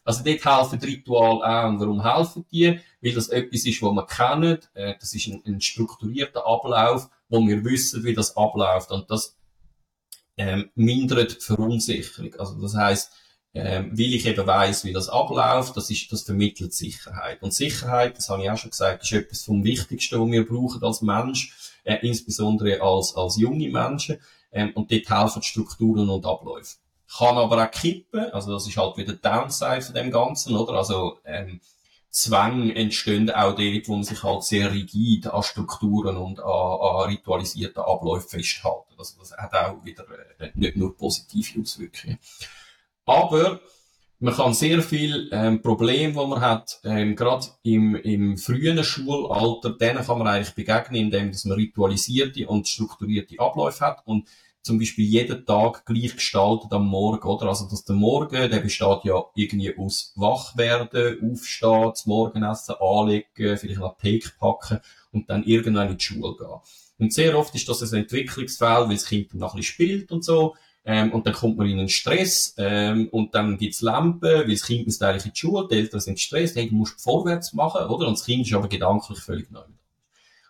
Also dort helfen die Ritual auch. Und warum helfen die? Weil das etwas ist, was wir kennen. Äh, das ist ein, ein strukturierter Ablauf, wo wir wissen, wie das abläuft. Und das ähm, mindert die Verunsicherung. Also das heißt, ähm, weil ich eben weiss, wie das abläuft, das ist, das vermittelt Sicherheit. Und Sicherheit, das habe ich auch schon gesagt, ist etwas vom Wichtigsten, was wir brauchen als Mensch äh, insbesondere als, als junge Menschen. Ähm, und dort helfen Strukturen und Abläufe. Kann aber auch kippen, also das ist halt wieder Downside von dem Ganzen, oder? Also, ähm, Zwänge entstehen auch dort, wo man sich halt sehr rigid an Strukturen und an, an ritualisierten Abläufen festhält. Also das hat auch wieder äh, nicht nur positive Auswirkungen. Aber man kann sehr viel ähm, Probleme, die man hat, ähm, gerade im, im frühen Schulalter, denen kann man eigentlich begegnen, indem dass man ritualisierte und strukturierte Abläufe hat und zum Beispiel jeden Tag gleich gestaltet am Morgen, oder? Also, dass der Morgen, der besteht ja irgendwie aus Wachwerden, Aufstehen, das Morgenessen anlegen, vielleicht noch Teig packen und dann irgendwann in die Schule gehen. Und sehr oft ist das ein Entwicklungsfeld, weil das Kind dann noch ein bisschen spielt und so. Ähm, und dann kommt man in einen Stress, ähm, und dann gibt's Lampen, weil das Kind muss eigentlich in die Schule, die Eltern sind gestresst, hey, du musst vorwärts machen, oder? Und das Kind ist aber gedanklich völlig neu.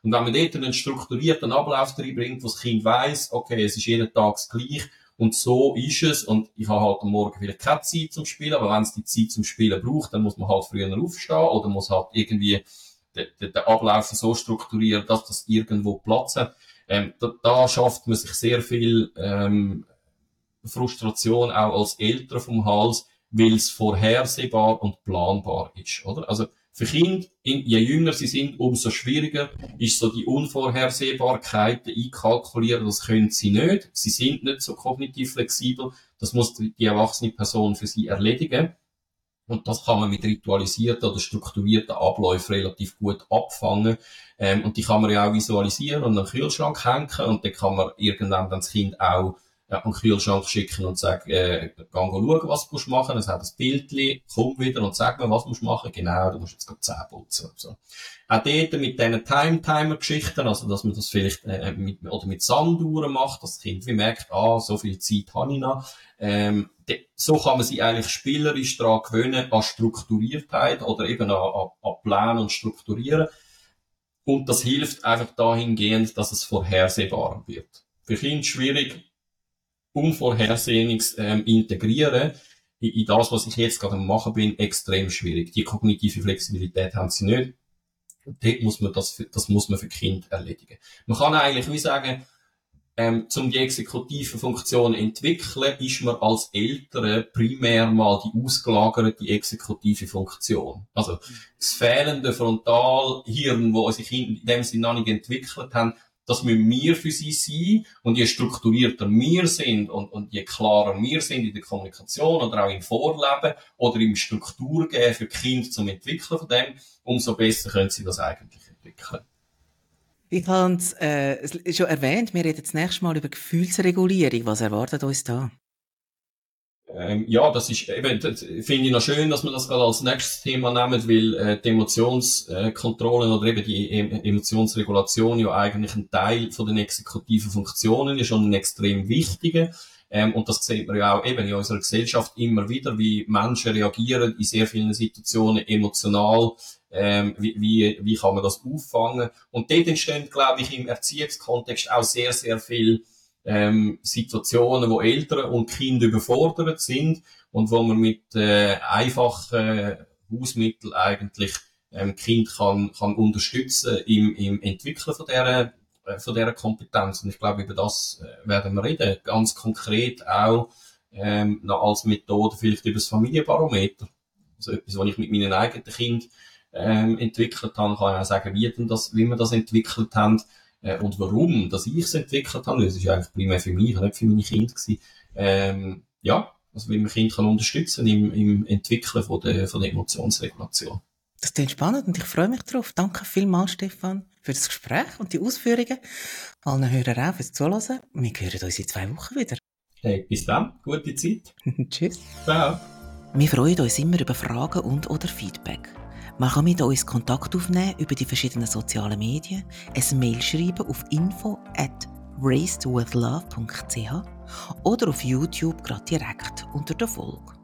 Und wenn man dort einen strukturierten Ablauf reinbringt, wo das Kind weiss, okay, es ist jeden Tag gleich, und so ist es, und ich habe halt am Morgen vielleicht keine Zeit zum Spielen, aber wenn es die Zeit zum Spielen braucht, dann muss man halt früher aufstehen, oder muss halt irgendwie den, den, den Ablauf so strukturieren, dass das irgendwo Platz hat. Ähm, da, da schafft man sich sehr viel, ähm, Frustration auch als Eltern vom Hals, weil es vorhersehbar und planbar ist, oder? Also, für Kinder, je jünger sie sind, umso schwieriger ist so die Unvorhersehbarkeit einkalkulieren. Das können sie nicht. Sie sind nicht so kognitiv flexibel. Das muss die erwachsene Person für sie erledigen. Und das kann man mit ritualisierten oder strukturierten Abläufen relativ gut abfangen. Ähm, und die kann man ja auch visualisieren und an den Kühlschrank hängen. Und dann kann man irgendwann dann das Kind auch ja, den Kühlschrank schicken und sagen, äh, geh schauen, was du machen Es hat ein Bildchen, komm wieder und sag mir, was du machen Genau, du musst jetzt gerade Zähne putzen. So. Auch dort mit diesen Time-Timer-Geschichten, also dass man das vielleicht äh, mit, oder mit Sanduhren macht, dass das Kind wie merkt, ah, so viel Zeit habe ich noch. Ähm, so kann man sich eigentlich spielerisch daran gewöhnen, an Strukturiertheit oder eben an, an, an Planen und Strukturieren. Und das hilft einfach dahingehend, dass es vorhersehbar wird. Für Kinder schwierig, Unvorhersehenes ähm, integrieren in, in das, was ich jetzt gerade am machen bin, extrem schwierig. Die kognitive Flexibilität haben sie nicht. dort muss man das, das muss man für Kind erledigen. Man kann eigentlich wie sagen, ähm, zum die exekutive Funktion entwickeln, ist man als Eltern primär mal die ausgelagerte exekutive Funktion. Also, das fehlende Frontalhirn, wo Kinder in dem Sinne noch nicht entwickelt haben, das müssen wir für sie sein. Und je strukturierter wir sind und, und je klarer wir sind in der Kommunikation oder auch im Vorleben oder im Strukturgeben für Kinder zum Entwickeln von dem, umso besser können sie das eigentlich entwickeln. Ich habe es äh, schon erwähnt, wir reden das nächste Mal über Gefühlsregulierung. Was erwartet uns da? Ähm, ja, das ist eben, finde ich noch schön, dass wir das gerade als nächstes Thema nehmen, weil äh, die Emotionskontrollen oder eben die e Emotionsregulation ja eigentlich ein Teil von den exekutiven Funktionen ist schon ein extrem wichtiger. Ähm, und das sieht man ja auch eben in unserer Gesellschaft immer wieder, wie Menschen reagieren in sehr vielen Situationen emotional, ähm, wie, wie, wie kann man das auffangen. Und dort entstehen, glaube ich, im Erziehungskontext auch sehr, sehr viel ähm, Situationen, wo Eltern und Kinder überfordert sind und wo man mit äh, einfachen Hausmitteln eigentlich ähm, Kind kann, kann unterstützen im, im Entwickeln von dieser, äh, von dieser Kompetenz. Und ich glaube, über das äh, werden wir reden. Ganz konkret auch ähm, noch als Methode vielleicht über das Familienbarometer. Also etwas, was ich mit meinen eigenen Kindern ähm, entwickelt habe, kann ich auch sagen, wie, denn das, wie wir das entwickelt haben und warum, dass ich es entwickelt habe, das ist eigentlich primär für mich, nicht für meine Kinder gewesen. Ähm, ja, also wie man Kinder kann unterstützen im, im Entwickeln von der, von der Emotionsregulation. Das klingt spannend und ich freue mich darauf. Danke vielmals, Stefan, für das Gespräch und die Ausführungen. Allen Hörern auch fürs Zuhören. Wir hören uns in zwei Wochen wieder. Hey, bis dann. Gute Zeit. Tschüss. Ciao. Wir freuen uns immer über Fragen und oder Feedback. Man kann mit uns Kontakt aufnehmen über die verschiedenen sozialen Medien, ein Mail schreiben auf info at racedwithlove.ch oder auf YouTube gerade direkt unter der Folge.